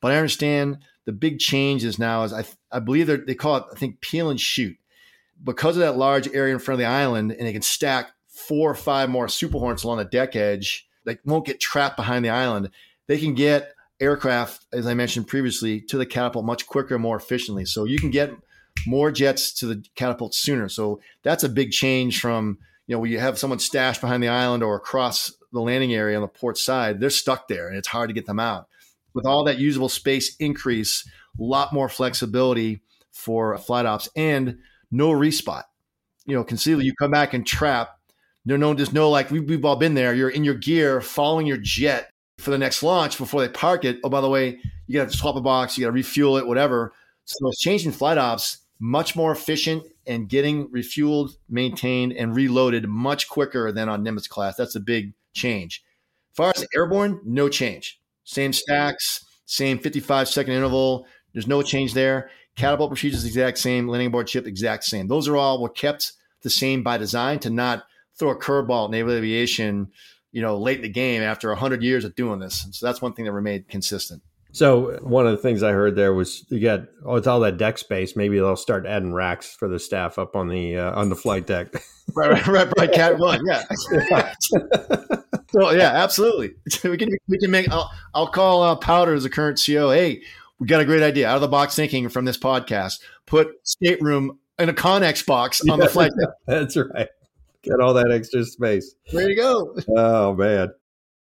But I understand the big change is now is I I believe they call it I think peel and shoot because of that large area in front of the island, and they can stack four or five more Super Hornets along the deck edge. They won't get trapped behind the island. They can get aircraft, as I mentioned previously, to the catapult much quicker and more efficiently. So you can get more jets to the catapult sooner. So that's a big change from you know where you have someone stashed behind the island or across the landing area on the port side. They're stuck there, and it's hard to get them out with all that usable space increase, a lot more flexibility for flight ops and no respot. You know, conceivably you come back and trap. No, no, there's no like we've, we've all been there. You're in your gear, following your jet for the next launch before they park it. Oh, by the way, you got to swap a box, you got to refuel it, whatever. So it's changing flight ops much more efficient and getting refueled, maintained, and reloaded much quicker than on Nimitz class. That's a big change. As far as airborne, no change. Same stacks, same 55 second interval. There's no change there. Catapult procedures exact same. Landing board chip exact same. Those are all were kept the same by design to not throw a curveball at naval aviation, you know, late in the game after 100 years of doing this. So that's one thing that remained consistent. So one of the things I heard there was you got oh, it's all that deck space. Maybe they'll start adding racks for the staff up on the uh, on the flight deck. right, right, right, right. Cat one, yeah. so yeah, absolutely. We can we can make. I'll, I'll call uh, Powder as the current CEO. Hey, we got a great idea out of the box thinking from this podcast. Put stateroom in a Conex box on yeah, the flight deck. That's right. Get all that extra space. There you go. Oh man.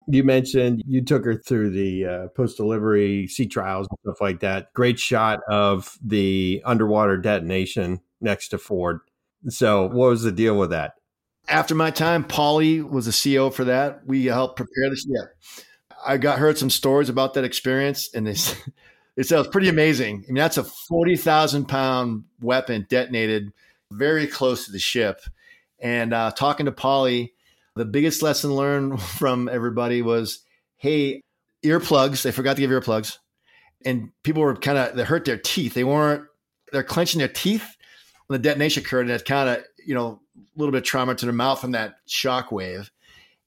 You mentioned you took her through the uh, post delivery sea trials and stuff like that. Great shot of the underwater detonation next to Ford. So, what was the deal with that? After my time, Polly was the CEO for that. We helped prepare this. Yeah, I got heard some stories about that experience, and they it sounds pretty amazing. I mean, that's a forty thousand pound weapon detonated very close to the ship. And uh, talking to Polly, the biggest lesson learned from everybody was, hey, earplugs. They forgot to give earplugs, and people were kind of they hurt their teeth. They weren't. They're clenching their teeth when the detonation occurred, and it kind of you know little bit of trauma to their mouth from that shock wave.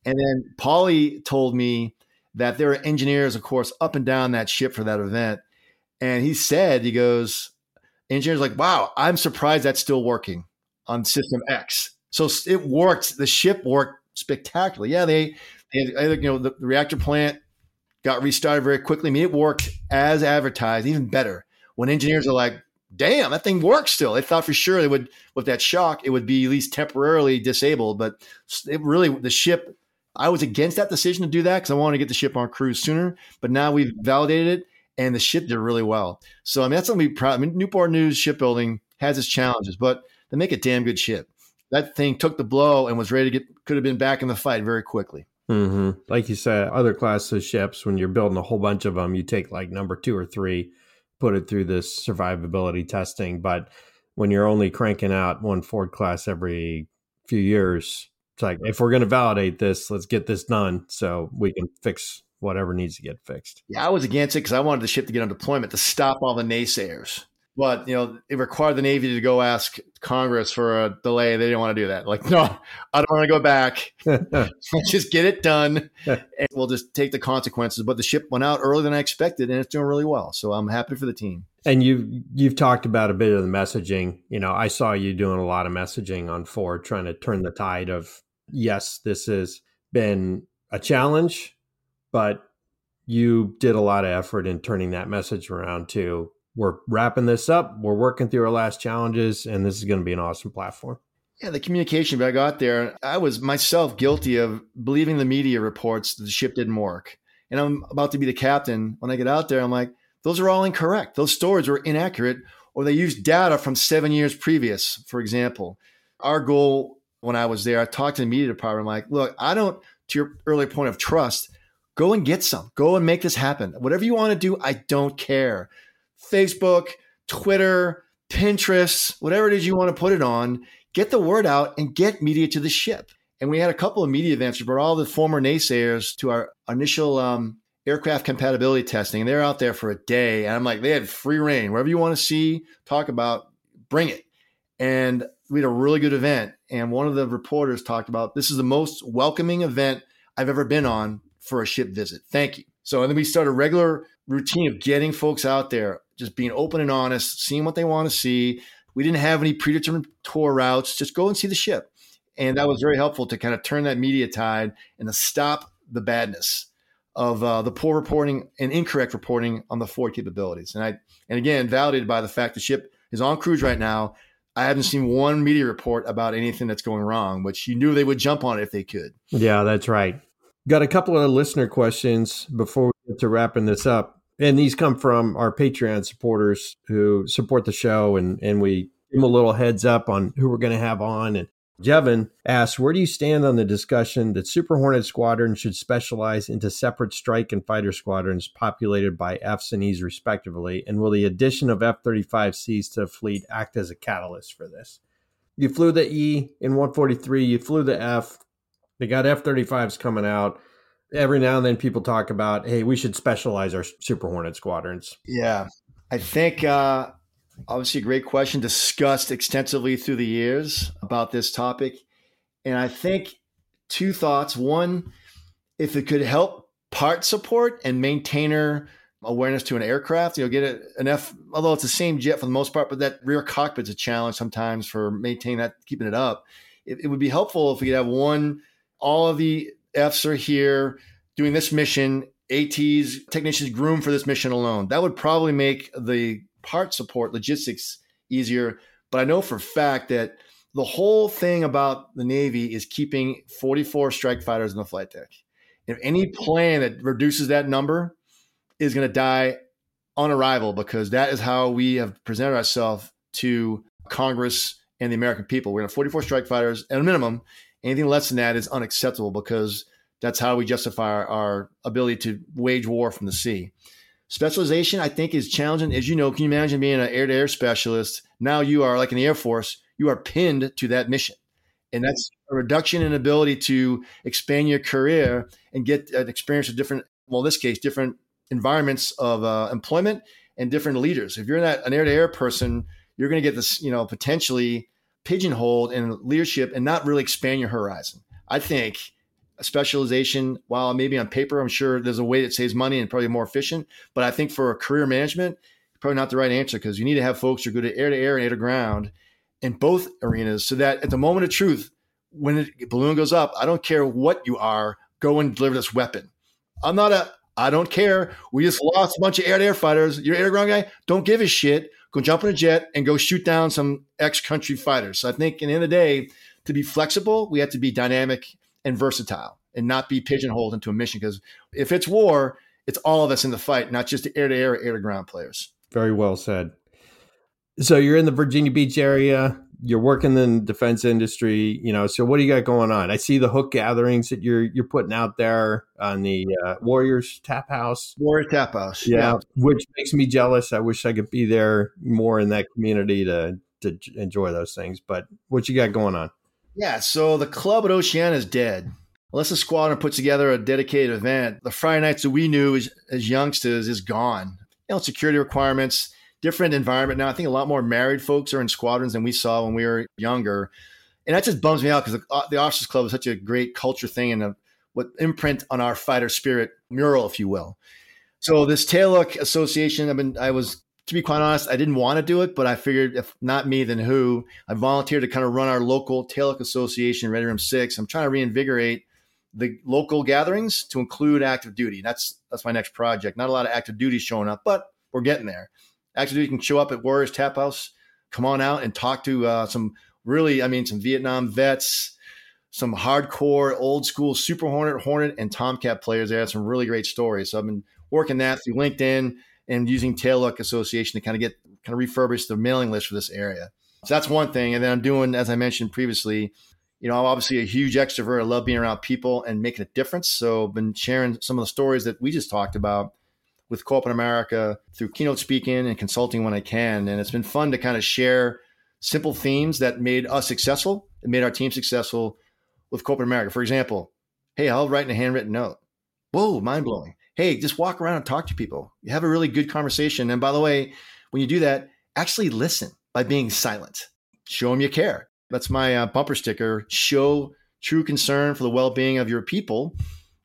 And then Polly told me that there are engineers, of course, up and down that ship for that event. And he said, he goes, engineers like, wow, I'm surprised that's still working on system X. So it worked. The ship worked spectacularly. Yeah, they, they you know, the, the, reactor plant got restarted very quickly. I mean, it worked as advertised, even better. When engineers are like, damn, that thing works still. They thought for sure they would, with that shock, it would be at least temporarily disabled. But it really, the ship, I was against that decision to do that because I wanted to get the ship on cruise sooner. But now we've validated it and the ship did really well. So, I mean, that's something to be proud. I mean, Newport News shipbuilding has its challenges, but they make a damn good ship that thing took the blow and was ready to get could have been back in the fight very quickly. Mm-hmm. Like you said, other classes of ships, when you're building a whole bunch of them, you take like number two or three, put it through this survivability testing. But when you're only cranking out one Ford class every few years, it's like if we're going to validate this, let's get this done so we can fix whatever needs to get fixed. Yeah, I was against it because I wanted the ship to get on deployment to stop all the naysayers. But you know, it required the Navy to go ask Congress for a delay. They didn't want to do that. Like, no, I don't want to go back. just get it done, and we'll just take the consequences. But the ship went out earlier than I expected, and it's doing really well. So I'm happy for the team. And you you've talked about a bit of the messaging. You know, I saw you doing a lot of messaging on Ford, trying to turn the tide of yes, this has been a challenge, but you did a lot of effort in turning that message around to we're wrapping this up. We're working through our last challenges, and this is going to be an awesome platform. Yeah, the communication I got there, I was myself guilty of believing the media reports that the ship didn't work. And I'm about to be the captain. When I get out there, I'm like, those are all incorrect. Those stories were inaccurate, or they used data from seven years previous, for example. Our goal when I was there, I talked to the media department, I'm like, look, I don't, to your earlier point of trust, go and get some. Go and make this happen. Whatever you want to do, I don't care. Facebook, Twitter, Pinterest, whatever it is you want to put it on, get the word out and get media to the ship. And we had a couple of media events. We brought all the former naysayers to our initial um, aircraft compatibility testing. And they're out there for a day. And I'm like, they had free reign. Wherever you want to see, talk about, bring it. And we had a really good event. And one of the reporters talked about this is the most welcoming event I've ever been on for a ship visit. Thank you. So, and then we started a regular routine of getting folks out there, just being open and honest, seeing what they want to see. We didn't have any predetermined tour routes. Just go and see the ship. And that was very helpful to kind of turn that media tide and to stop the badness of uh, the poor reporting and incorrect reporting on the Ford capabilities. And I, and again, validated by the fact the ship is on cruise right now. I haven't seen one media report about anything that's going wrong, which you knew they would jump on it if they could. Yeah, that's right. Got a couple of listener questions before we get to wrapping this up and these come from our Patreon supporters who support the show, and and we give them a little heads up on who we're going to have on. And Jevin asks, where do you stand on the discussion that Super Hornet Squadron should specialize into separate strike and fighter squadrons populated by Fs and Es respectively? And will the addition of F 35Cs to the fleet act as a catalyst for this? You flew the E in 143, you flew the F. They got F 35s coming out every now and then people talk about, hey, we should specialize our Super Hornet squadrons. Yeah. I think uh, obviously a great question discussed extensively through the years about this topic. And I think two thoughts. One, if it could help part support and maintainer awareness to an aircraft, you know, get a, an F, although it's the same jet for the most part, but that rear cockpit's a challenge sometimes for maintaining that, keeping it up. It, it would be helpful if we could have one, all of the Fs are here doing this mission. ATs, technicians groomed for this mission alone. That would probably make the part support logistics easier. But I know for a fact that the whole thing about the Navy is keeping 44 strike fighters in the flight deck. If any plan that reduces that number is going to die on arrival, because that is how we have presented ourselves to Congress and the American people. We're going to have 44 strike fighters at a minimum, Anything less than that is unacceptable because that's how we justify our, our ability to wage war from the sea. Specialization, I think, is challenging. As you know, can you imagine being an air to air specialist? Now you are like in the Air Force, you are pinned to that mission. And that's a reduction in ability to expand your career and get an experience of different, well, in this case, different environments of uh, employment and different leaders. If you're not an air to air person, you're going to get this, you know, potentially pigeonholed in leadership and not really expand your horizon. I think a specialization, while maybe on paper, I'm sure there's a way that saves money and probably more efficient, but I think for career management, probably not the right answer because you need to have folks who are good at air to air and air to ground in both arenas so that at the moment of truth, when the balloon goes up, I don't care what you are, go and deliver this weapon. I'm not a, I don't care. We just lost a bunch of air to air fighters. You're air ground guy. Don't give a shit go jump in a jet and go shoot down some ex country fighters. So I think, in the end of the day, to be flexible, we have to be dynamic and versatile and not be pigeonholed into a mission. Because if it's war, it's all of us in the fight, not just the air to air, air to ground players. Very well said. So you're in the Virginia Beach area. You're working in the defense industry, you know. So what do you got going on? I see the hook gatherings that you're you're putting out there on the uh, Warriors Tap House. Warriors Tap House, yeah, yeah, which makes me jealous. I wish I could be there more in that community to to enjoy those things. But what you got going on? Yeah, so the club at Oceana is dead. Unless the squadron puts together a dedicated event, the Friday nights that we knew as, as youngsters is gone. You know, security requirements different environment now. I think a lot more married folks are in squadrons than we saw when we were younger. And that just bums me out because the, uh, the Officers Club is such a great culture thing and a, what imprint on our fighter spirit mural, if you will. So this Tailhook Association, I've been, I was, to be quite honest, I didn't want to do it, but I figured if not me, then who? I volunteered to kind of run our local Tailhook Association, Ready Room Six. I'm trying to reinvigorate the local gatherings to include active duty. That's that's my next project. Not a lot of active duty showing up, but we're getting there. Actually, you can show up at Warriors Tap House, come on out and talk to uh, some really, I mean, some Vietnam vets, some hardcore old school Super Hornet, Hornet, and Tomcat players. They had some really great stories. So I've been working that through LinkedIn and using Tailhook Association to kind of get kind of refurbish the mailing list for this area. So that's one thing. And then I'm doing, as I mentioned previously, you know, I'm obviously a huge extrovert. I love being around people and making a difference. So I've been sharing some of the stories that we just talked about with corporate America through keynote speaking and consulting when I can. And it's been fun to kind of share simple themes that made us successful and made our team successful with corporate America. For example, hey, I'll write in a handwritten note. Whoa, mind blowing. Hey, just walk around and talk to people. You have a really good conversation. And by the way, when you do that, actually listen by being silent. Show them you care. That's my uh, bumper sticker. Show true concern for the well being of your people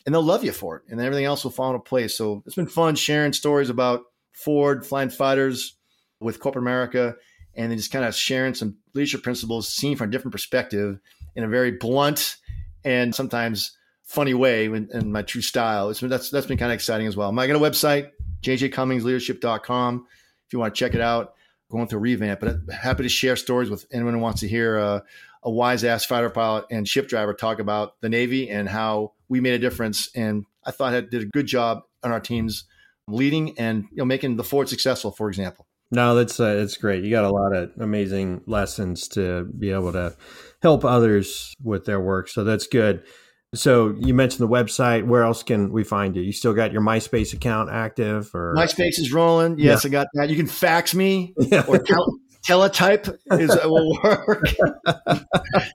and they'll love you for it, and then everything else will fall into place. So it's been fun sharing stories about Ford flying fighters with corporate America, and then just kind of sharing some leadership principles seen from a different perspective in a very blunt and sometimes funny way in, in my true style. It's been, that's that's been kind of exciting as well. I got a website, jjcummingsleadership.com. If you want to check it out, going through a revamp, but happy to share stories with anyone who wants to hear uh, a wise ass fighter pilot and ship driver talk about the Navy and how we made a difference. And I thought I did a good job on our teams leading and you know making the Ford successful, for example. No, that's uh, that's great. You got a lot of amazing lessons to be able to help others with their work. So that's good. So you mentioned the website. Where else can we find you? You still got your MySpace account active, or MySpace is rolling? Yes, yeah. I got that. You can fax me or tell, teletype is will work.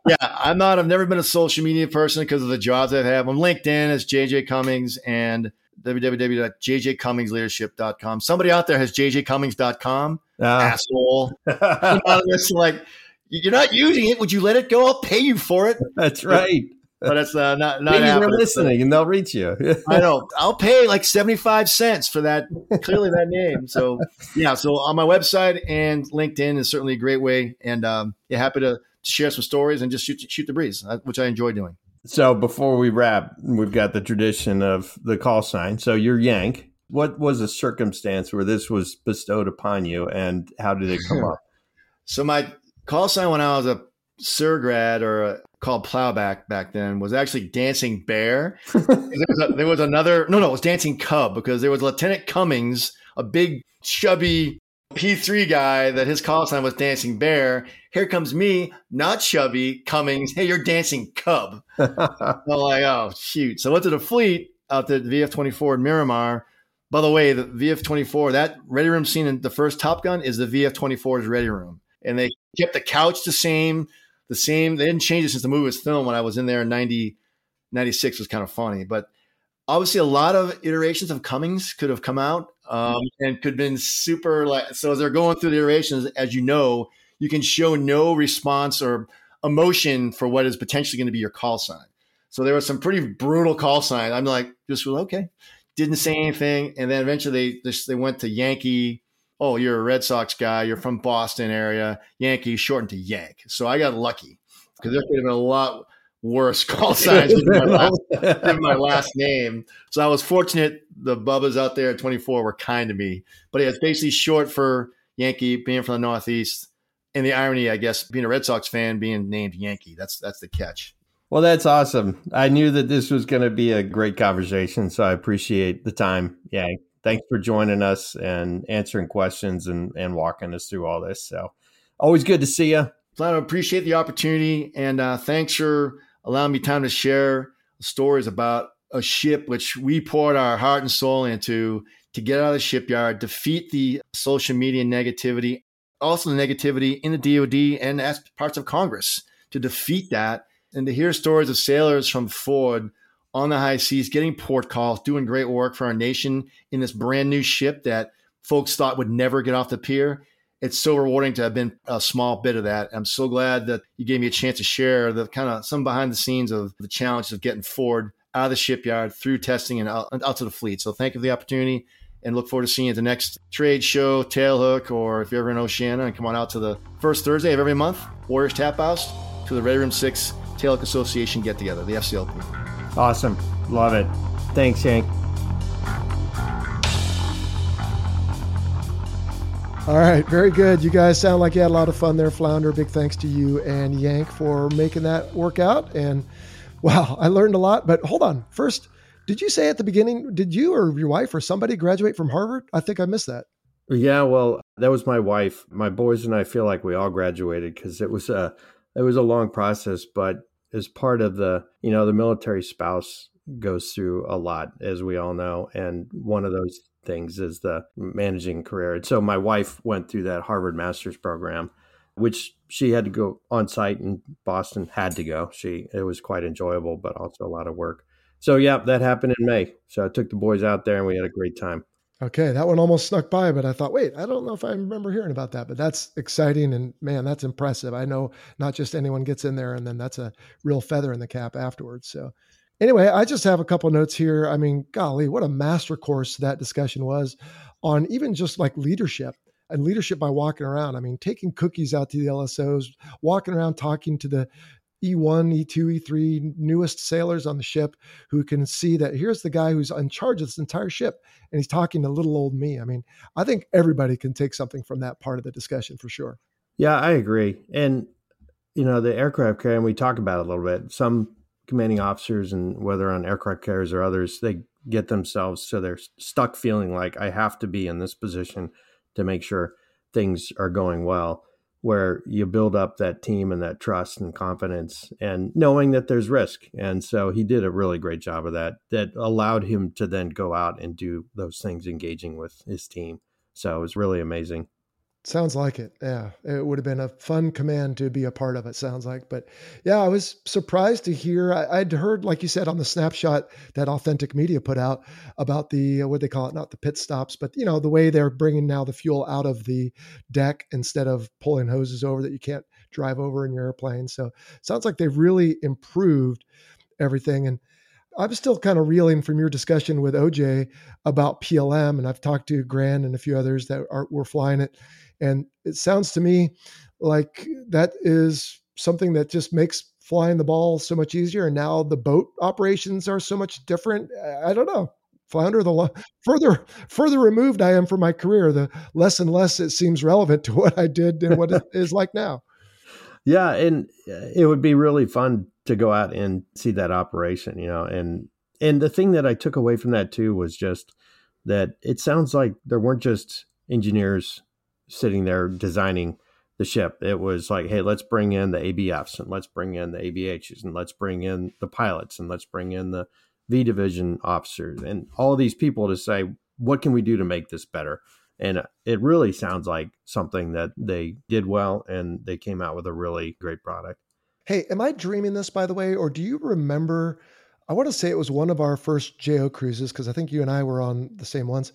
yeah, I'm not. I've never been a social media person because of the jobs I've had. I'm LinkedIn as JJ Cummings and www.jjcummingsleadership.com. Somebody out there has jjcummings.com. Ah. Asshole. Anonymous, like you're not using it. Would you let it go? I'll pay you for it. That's right but it's uh, not not Maybe they're listening and they'll reach you. I know. I'll pay like seventy five cents for that. Clearly, that name. So yeah. So on my website and LinkedIn is certainly a great way, and um, yeah, happy to share some stories and just shoot shoot the breeze, uh, which I enjoy doing. So before we wrap, we've got the tradition of the call sign. So you're Yank. What was the circumstance where this was bestowed upon you, and how did it come up? So my call sign when I was a SERGRAD or a, called Plowback back then was actually Dancing Bear. there, was a, there, was another, no, no, it was Dancing Cub because there was Lieutenant Cummings, a big, chubby P3 guy that his call sign was Dancing Bear. Here comes me, not chubby, Cummings. Hey, you're Dancing Cub. I'm like, oh, shoot. So I went to the fleet out the VF 24 in Miramar. By the way, the VF 24, that ready room scene in the first Top Gun is the VF 24's ready room. And they kept the couch the same the same. They didn't change it since the movie was filmed. When I was in there in 90, 96 was kind of funny, but obviously a lot of iterations of Cummings could have come out um, and could have been super like. So as they're going through the iterations, as you know, you can show no response or emotion for what is potentially going to be your call sign. So there was some pretty brutal call sign. I'm like, just well, okay, didn't say anything, and then eventually they they went to Yankee oh, you're a Red Sox guy, you're from Boston area, Yankees shortened to Yank. So I got lucky because there could have been a lot worse call signs with my, last, my last name. So I was fortunate the Bubbas out there at 24 were kind to me. But yeah, it's basically short for Yankee, being from the Northeast. And the irony, I guess, being a Red Sox fan, being named Yankee. That's that's the catch. Well, that's awesome. I knew that this was going to be a great conversation, so I appreciate the time. Yeah, thanks for joining us and answering questions and, and walking us through all this. So always good to see you. Flounder, appreciate the opportunity and uh, thanks for allowing me time to share stories about a ship which we poured our heart and soul into to get out of the shipyard, defeat the social media negativity, also the negativity in the DoD and as parts of Congress to defeat that, and to hear stories of sailors from Ford on the high seas getting port calls, doing great work for our nation in this brand new ship that folks thought would never get off the pier. It's so rewarding to have been a small bit of that. I'm so glad that you gave me a chance to share the kind of some behind the scenes of the challenges of getting Ford out of the shipyard through testing and out, out to the fleet. So thank you for the opportunity and look forward to seeing you at the next trade show, Tailhook, or if you're ever in Oceana, and come on out to the first Thursday of every month, Warriors Tap House, to the Red Room 6 Tailhook Association get together, the FCLP. Awesome. Love it. Thanks, Yank. All right, very good. You guys sound like you had a lot of fun there, Flounder. Big thanks to you and Yank for making that work out. And wow, I learned a lot. But hold on. First, did you say at the beginning, did you or your wife or somebody graduate from Harvard? I think I missed that. Yeah, well, that was my wife. My boys and I feel like we all graduated because it was a it was a long process, but as part of the you know the military spouse goes through a lot, as we all know, and one of those things is the managing career. And so my wife went through that Harvard master's program, which she had to go on site in Boston. Had to go. She it was quite enjoyable, but also a lot of work. So yeah, that happened in May. So I took the boys out there and we had a great time. Okay, that one almost snuck by, but I thought, wait, I don't know if I remember hearing about that, but that's exciting and man, that's impressive. I know not just anyone gets in there and then that's a real feather in the cap afterwards. So anyway, I just have a couple notes here. I mean, golly, what a master course that discussion was on even just like leadership and leadership by walking around. I mean, taking cookies out to the LSOs, walking around talking to the E1, E2, E3 newest sailors on the ship who can see that here's the guy who's in charge of this entire ship and he's talking to little old me. I mean, I think everybody can take something from that part of the discussion for sure. Yeah, I agree. And you know, the aircraft carrier, and we talk about it a little bit. Some commanding officers and whether on aircraft carriers or others, they get themselves so they're stuck feeling like I have to be in this position to make sure things are going well where you build up that team and that trust and confidence and knowing that there's risk. And so he did a really great job of that, that allowed him to then go out and do those things engaging with his team. So it was really amazing. Sounds like it. Yeah. It would have been a fun command to be a part of, it sounds like. But yeah, I was surprised to hear. I, would heard, like you said, on the snapshot that Authentic Media put out about the, uh, what they call it, not the pit stops, but, you know, the way they're bringing now the fuel out of the deck instead of pulling hoses over that you can't drive over in your airplane. So sounds like they've really improved everything. And I'm still kind of reeling from your discussion with OJ about PLM, and I've talked to Gran and a few others that are were flying it, and it sounds to me like that is something that just makes flying the ball so much easier. And now the boat operations are so much different. I don't know. Flounder, the lo- further further removed I am from my career, the less and less it seems relevant to what I did and what it is like now. Yeah, and uh, it would be really fun to go out and see that operation, you know. And and the thing that I took away from that too was just that it sounds like there weren't just engineers sitting there designing the ship. It was like, hey, let's bring in the ABFs and let's bring in the ABHs and let's bring in the pilots and let's bring in the V division officers and all these people to say, what can we do to make this better? And it really sounds like something that they did well and they came out with a really great product. Hey, am I dreaming this, by the way, or do you remember? I want to say it was one of our first JO cruises because I think you and I were on the same ones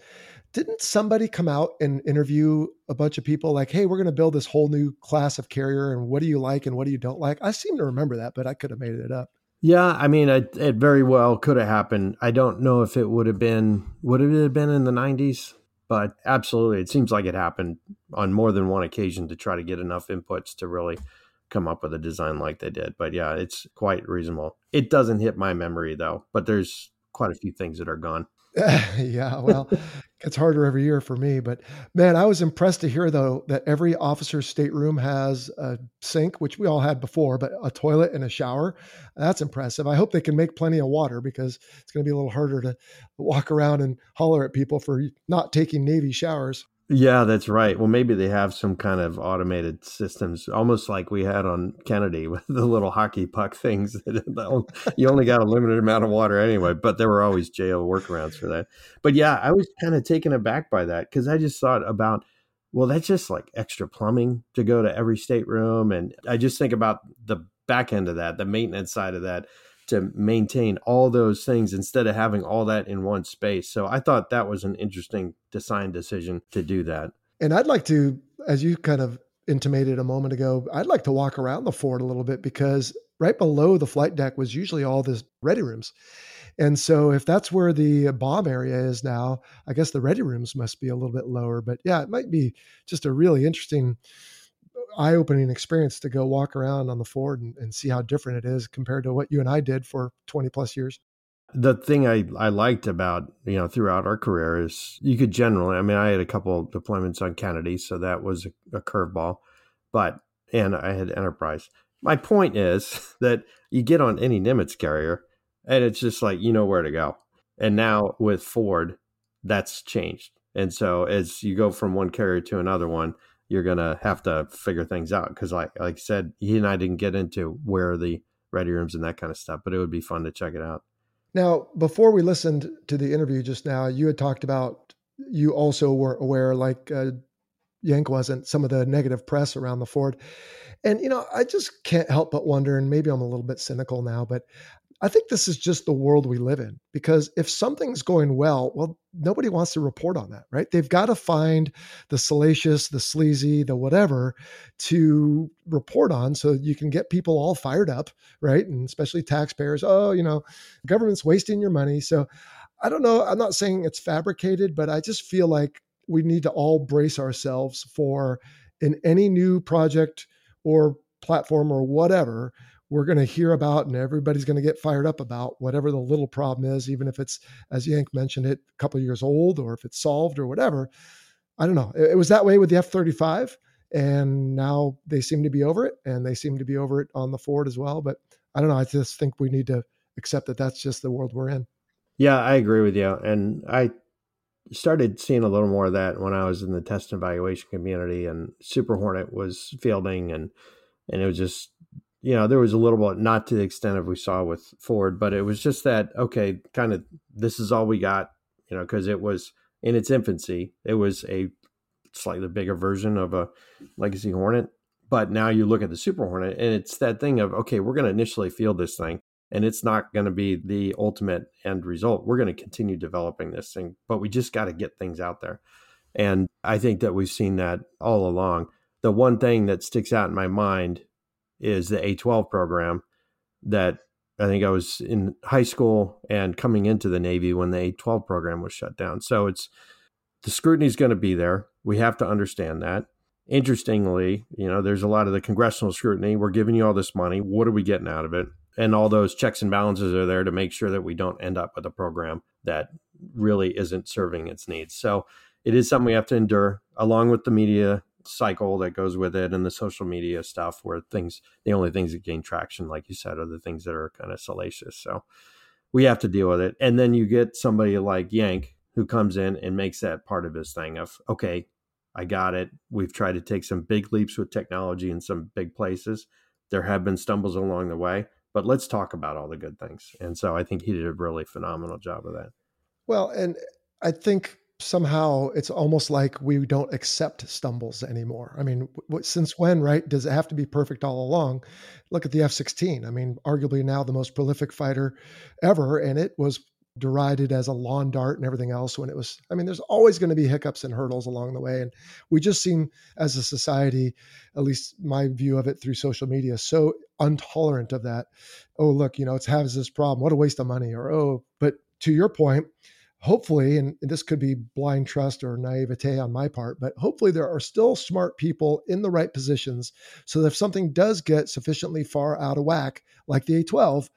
didn't somebody come out and interview a bunch of people like, hey, we're going to build this whole new class of carrier and what do you like and what do you don't like? I seem to remember that, but I could have made it up. Yeah, I mean, it, it very well could have happened. I don't know if it would have been, would it have been in the 90s? But absolutely, it seems like it happened on more than one occasion to try to get enough inputs to really come up with a design like they did. But yeah, it's quite reasonable. It doesn't hit my memory though, but there's quite a few things that are gone. yeah, well, it's harder every year for me. But man, I was impressed to hear though that every officer's stateroom has a sink, which we all had before, but a toilet and a shower. That's impressive. I hope they can make plenty of water because it's going to be a little harder to walk around and holler at people for not taking Navy showers. Yeah, that's right. Well, maybe they have some kind of automated systems, almost like we had on Kennedy with the little hockey puck things. you only got a limited amount of water anyway, but there were always jail workarounds for that. But yeah, I was kind of taken aback by that because I just thought about, well, that's just like extra plumbing to go to every stateroom. And I just think about the back end of that, the maintenance side of that to maintain all those things instead of having all that in one space. So I thought that was an interesting design decision to do that. And I'd like to, as you kind of intimated a moment ago, I'd like to walk around the Ford a little bit because right below the flight deck was usually all this ready rooms. And so if that's where the bomb area is now, I guess the ready rooms must be a little bit lower. But yeah, it might be just a really interesting eye opening experience to go walk around on the Ford and, and, see how different it is compared to what you and I did for 20 plus years. The thing I, I liked about, you know, throughout our career is you could generally, I mean, I had a couple deployments on Kennedy, so that was a, a curveball, but, and I had Enterprise. My point is that you get on any Nimitz carrier and it's just like, you know where to go. And now with Ford, that's changed. And so as you go from one carrier to another one, you're gonna have to figure things out because like like I said, he and I didn't get into where the ready rooms and that kind of stuff, but it would be fun to check it out. Now, before we listened to the interview just now, you had talked about you also were aware, like uh, Yank wasn't, some of the negative press around the Ford. And, you know, I just can't help but wonder, and maybe I'm a little bit cynical now, but I think this is just the world we live in because if something's going well, well, nobody wants to report on that, right? They've got to find the salacious, the sleazy, the whatever to report on so you can get people all fired up, right? And especially taxpayers. Oh, you know, government's wasting your money. So I don't know. I'm not saying it's fabricated, but I just feel like we need to all brace ourselves for in any new project or platform or whatever we're going to hear about and everybody's going to get fired up about whatever the little problem is, even if it's, as Yank mentioned it, a couple years old or if it's solved or whatever. I don't know. It, it was that way with the F 35, and now they seem to be over it, and they seem to be over it on the Ford as well. But I don't know. I just think we need to accept that that's just the world we're in. Yeah, I agree with you. And I started seeing a little more of that when I was in the test and evaluation community, and Super Hornet was fielding, and and it was just you know, there was a little bit, not to the extent of we saw with Ford, but it was just that, okay, kind of this is all we got, you know, because it was in its infancy. It was a slightly bigger version of a Legacy Hornet. But now you look at the Super Hornet and it's that thing of, okay, we're going to initially field this thing and it's not going to be the ultimate end result. We're going to continue developing this thing, but we just got to get things out there. And I think that we've seen that all along. The one thing that sticks out in my mind is the A12 program that I think I was in high school and coming into the Navy when the A12 program was shut down. So it's the scrutiny is going to be there. We have to understand that. Interestingly, you know, there's a lot of the congressional scrutiny. We're giving you all this money. What are we getting out of it? And all those checks and balances are there to make sure that we don't end up with a program that really isn't serving its needs. So it is something we have to endure along with the media cycle that goes with it and the social media stuff where things the only things that gain traction like you said are the things that are kind of salacious. So we have to deal with it. And then you get somebody like yank who comes in and makes that part of his thing of okay i got it. We've tried to take some big leaps with technology in some big places. There have been stumbles along the way but let's talk about all the good things. And so i think he did a really phenomenal job of that. Well and i think somehow it's almost like we don't accept stumbles anymore. I mean, w- since when, right? Does it have to be perfect all along? Look at the F 16. I mean, arguably now the most prolific fighter ever, and it was derided as a lawn dart and everything else when it was i mean there's always going to be hiccups and hurdles along the way and we just seem as a society at least my view of it through social media so intolerant of that oh look you know it's has this problem what a waste of money or oh but to your point hopefully, and this could be blind trust or naivete on my part, but hopefully there are still smart people in the right positions so that if something does get sufficiently far out of whack, like the A12,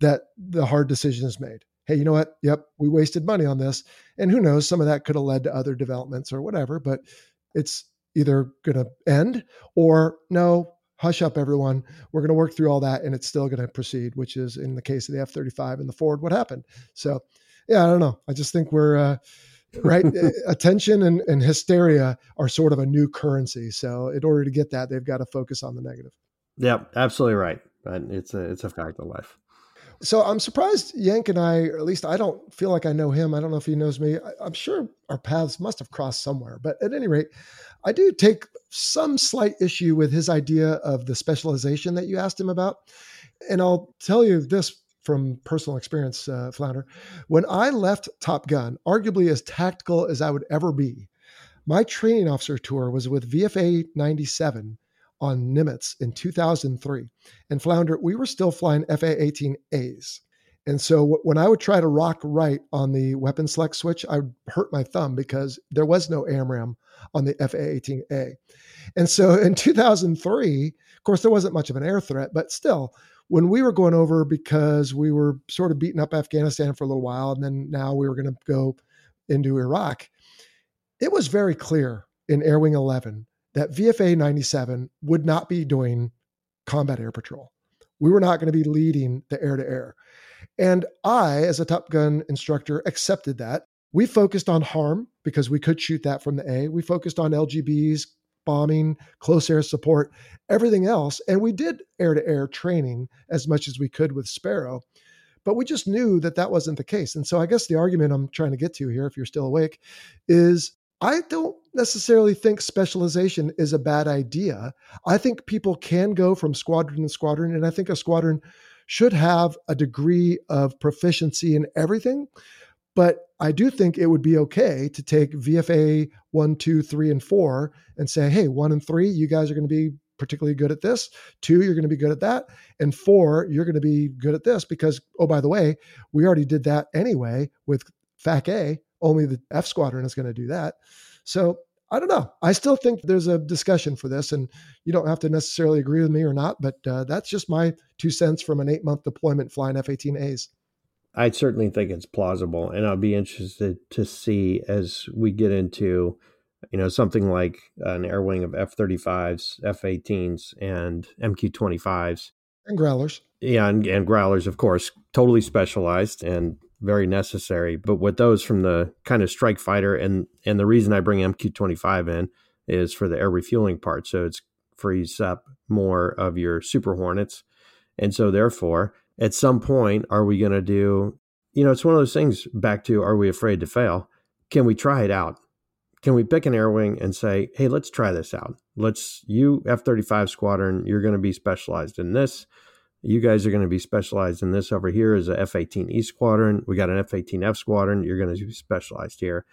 that the hard decision is made. Hey, you know what? Yep, we wasted money on this. And who knows, some of that could have led to other developments or whatever, but it's either going to end or no, hush up everyone we're going to work through all that and it's still going to proceed which is in the case of the f-35 and the ford what happened so yeah, I don't know. I just think we're uh, right? Attention and, and hysteria are sort of a new currency. So in order to get that, they've got to focus on the negative. Yep, absolutely right. But it's a it's a fact of life. So I'm surprised Yank and I, or at least I don't feel like I know him. I don't know if he knows me. I, am sure our paths must have crossed somewhere. But at any rate, I do take some slight issue with his idea of the specialization that you asked him about. And I'll tell you this from personal experience, uh, Flounder. When I left Top Gun, arguably as tactical as I would ever be, my training officer tour was with VFA 97 on Nimitz in 2003. And Flounder, we were still flying FA 18As. And so when I would try to rock right on the weapon select switch, I would hurt my thumb because there was no AMRAAM on the FA 18A. And so in 2003, of course, there wasn't much of an air threat, but still, when we were going over because we were sort of beating up Afghanistan for a little while, and then now we were going to go into Iraq, it was very clear in Air Wing 11 that VFA 97 would not be doing combat air patrol. We were not going to be leading the air to air. And I, as a Top Gun instructor, accepted that. We focused on harm because we could shoot that from the A. We focused on LGBs, bombing, close air support, everything else. And we did air to air training as much as we could with Sparrow. But we just knew that that wasn't the case. And so I guess the argument I'm trying to get to here, if you're still awake, is I don't necessarily think specialization is a bad idea. I think people can go from squadron to squadron, and I think a squadron should have a degree of proficiency in everything. But I do think it would be okay to take VFA one, two, three, and four and say, hey, one and three, you guys are going to be particularly good at this. Two, you're going to be good at that. And four, you're going to be good at this because, oh, by the way, we already did that anyway with FAC A only the F squadron is going to do that. So I don't know. I still think there's a discussion for this, and you don't have to necessarily agree with me or not, but uh, that's just my two cents from an eight month deployment flying F 18As. I certainly think it's plausible, and I'll be interested to see as we get into, you know, something like an air wing of F 35s, F 18s, and MQ 25s. And growlers. Yeah, and, and growlers, of course, totally specialized and very necessary. But with those from the kind of strike fighter, and and the reason I bring MQ25 in is for the air refueling part. So it frees up more of your Super Hornets, and so therefore, at some point, are we going to do? You know, it's one of those things. Back to, are we afraid to fail? Can we try it out? Can we pick an air wing and say, hey, let's try this out? Let's you F 35 squadron, you're going to be specialized in this you guys are going to be specialized in this over here is a F 18E squadron. We got an F-18F squadron. You're going to be specialized here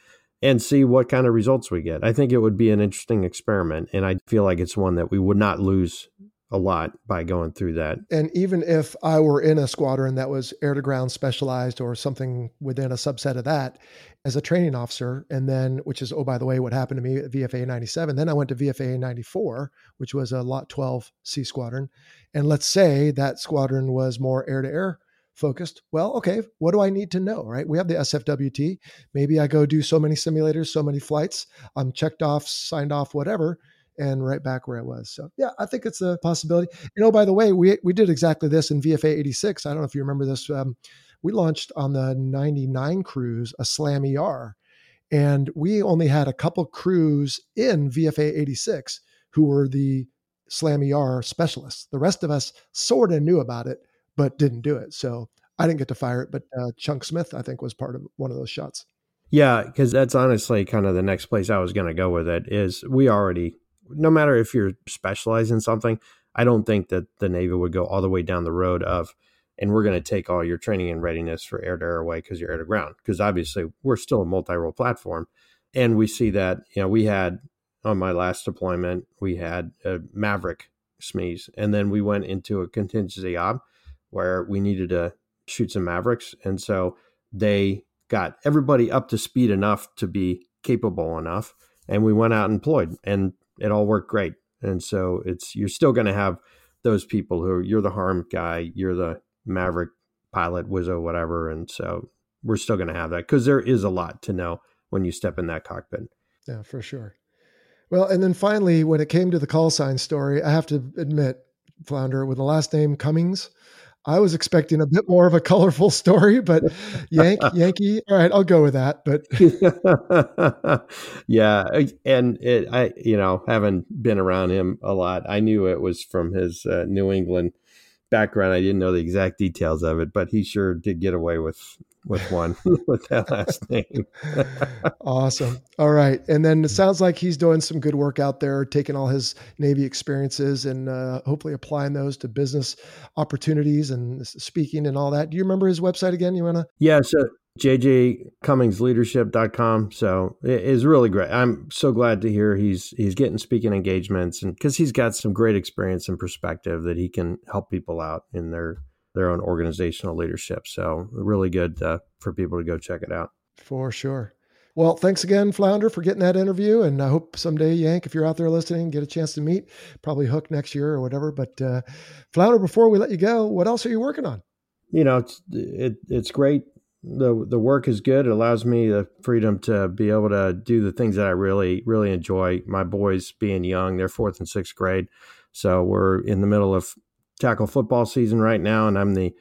and see what kind of results we get. I think it would be an interesting experiment, and I feel like it's one that we would not lose a lot by going through that. And even if I were in a squadron that was air to ground specialized or something within a subset of that as a training officer, and then, which is, oh, by the way, what happened to me at VFA 97, then I went to VFA 94, which was a Lot 12 C squadron. And let's say that squadron was more air to air focused. Well, okay, what do I need to know, right? We have the SFWT. Maybe I go do so many simulators, so many flights. I'm checked off, signed off, whatever and right back where I was. So yeah, I think it's a possibility. You know, by the way, we we did exactly this in VFA 86. I don't know if you remember this. Um, we launched on the 99 cruise a Slam ER, and we only had a couple crews in VFA 86 who were the Slam ER specialists. The rest of us sort of knew about it, but didn't do it. So I didn't get to fire it, but uh, Chunk Smith, I think, was part of one of those shots. Yeah, because that's honestly kind of the next place I was going to go with it. Is we already no matter if you're specialized in something, I don't think that the Navy would go all the way down the road of, and we're going to take all your training and readiness for air to air away because you're air to ground. Because obviously we're still a multi role platform. And we see that, you know, we had on my last deployment, we had a Maverick SMEs, and then we went into a contingency op where we needed to shoot some Mavericks. And so they got everybody up to speed enough to be capable enough. And we went out and deployed. And it all worked great. And so it's you're still going to have those people who you're the harm guy, you're the maverick pilot, wizzo, whatever. And so we're still going to have that because there is a lot to know when you step in that cockpit. Yeah, for sure. Well, and then finally, when it came to the call sign story, I have to admit, Flounder, with the last name Cummings, I was expecting a bit more of a colorful story, but Yank, Yankee. All right, I'll go with that. But yeah, and it, I, you know, having been around him a lot, I knew it was from his uh, New England background. I didn't know the exact details of it, but he sure did get away with with one with that last name. awesome. All right, and then it sounds like he's doing some good work out there, taking all his Navy experiences and uh, hopefully applying those to business opportunities and speaking and all that. Do you remember his website again? You want to? Yeah. So jjcummingsleadership.com. So it is really great. I'm so glad to hear he's he's getting speaking engagements and because he's got some great experience and perspective that he can help people out in their their own organizational leadership. So really good uh, for people to go check it out. For sure. Well, thanks again, Flounder, for getting that interview. And I hope someday, Yank, if you're out there listening, get a chance to meet, probably Hook next year or whatever. But uh, Flounder, before we let you go, what else are you working on? You know, it's, it, it's great the the work is good. It allows me the freedom to be able to do the things that I really really enjoy. My boys being young, they're fourth and sixth grade, so we're in the middle of tackle football season right now, and I'm the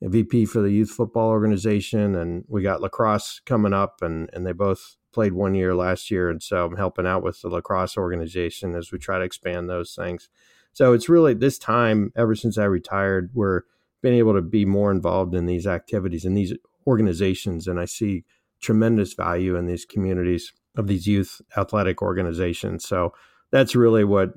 VP for the youth football organization, and we got lacrosse coming up, and and they both played one year last year, and so I'm helping out with the lacrosse organization as we try to expand those things. So it's really this time ever since I retired, we're been able to be more involved in these activities and these organizations, and I see tremendous value in these communities of these youth athletic organizations. So that's really what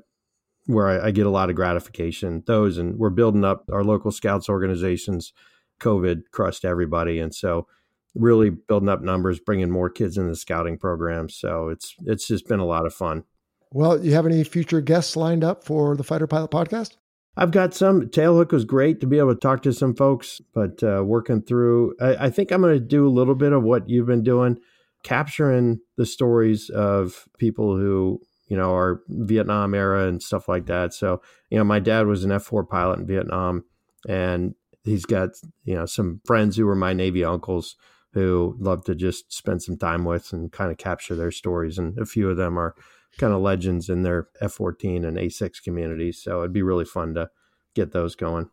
where I, I, get a lot of gratification. Those and we're building up our local scouts organizations. COVID crushed everybody, and so really building up numbers, bringing more kids in the scouting program. So it's it's just been a lot of fun. Well, you have any future guests lined up for the Fighter Pilot podcast? I've got some. Tailhook was great to be able to talk to some folks, but uh, working through, I, I think I'm going to do a little bit of what you've been doing, capturing the stories of people who, you know, are Vietnam era and stuff like that. So, you know, my dad was an F 4 pilot in Vietnam, and he's got, you know, some friends who were my Navy uncles who love to just spend some time with and kind of capture their stories. And a few of them are kind of legends in their F14 and A6 communities. So it'd be really fun to get those going.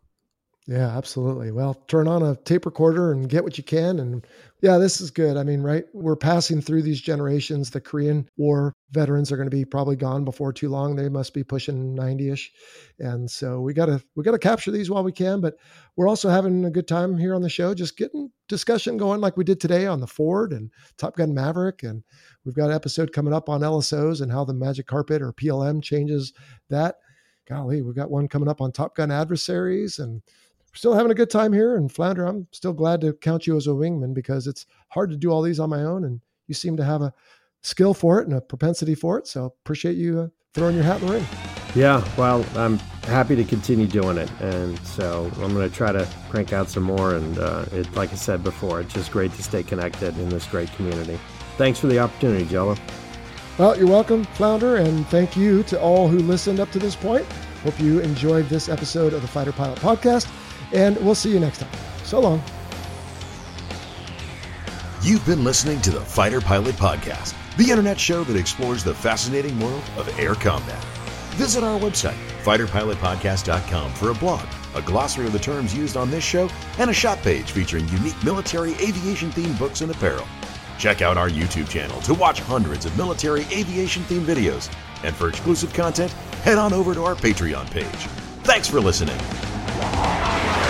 Yeah, absolutely. Well, turn on a tape recorder and get what you can. And yeah, this is good. I mean, right? We're passing through these generations. The Korean War veterans are going to be probably gone before too long. They must be pushing 90ish. And so we got to we got to capture these while we can, but we're also having a good time here on the show just getting discussion going like we did today on the Ford and Top Gun Maverick and we've got an episode coming up on LSOs and how the Magic Carpet or PLM changes that. Golly, we've got one coming up on Top Gun Adversaries and still having a good time here. And Flounder, I'm still glad to count you as a wingman because it's hard to do all these on my own. And you seem to have a skill for it and a propensity for it. So appreciate you uh, throwing your hat in the ring. Yeah, well, I'm happy to continue doing it, and so I'm going to try to crank out some more. And uh, it, like I said before, it's just great to stay connected in this great community. Thanks for the opportunity, Jello. Well, you're welcome, Flounder, and thank you to all who listened up to this point. Hope you enjoyed this episode of the Fighter Pilot Podcast and we'll see you next time. So long. You've been listening to the Fighter Pilot Podcast, the internet show that explores the fascinating world of air combat. Visit our website, fighterpilotpodcast.com, for a blog, a glossary of the terms used on this show, and a shop page featuring unique military aviation themed books and apparel. Check out our YouTube channel to watch hundreds of military aviation themed videos. And for exclusive content, head on over to our Patreon page. Thanks for listening. Oh, my God.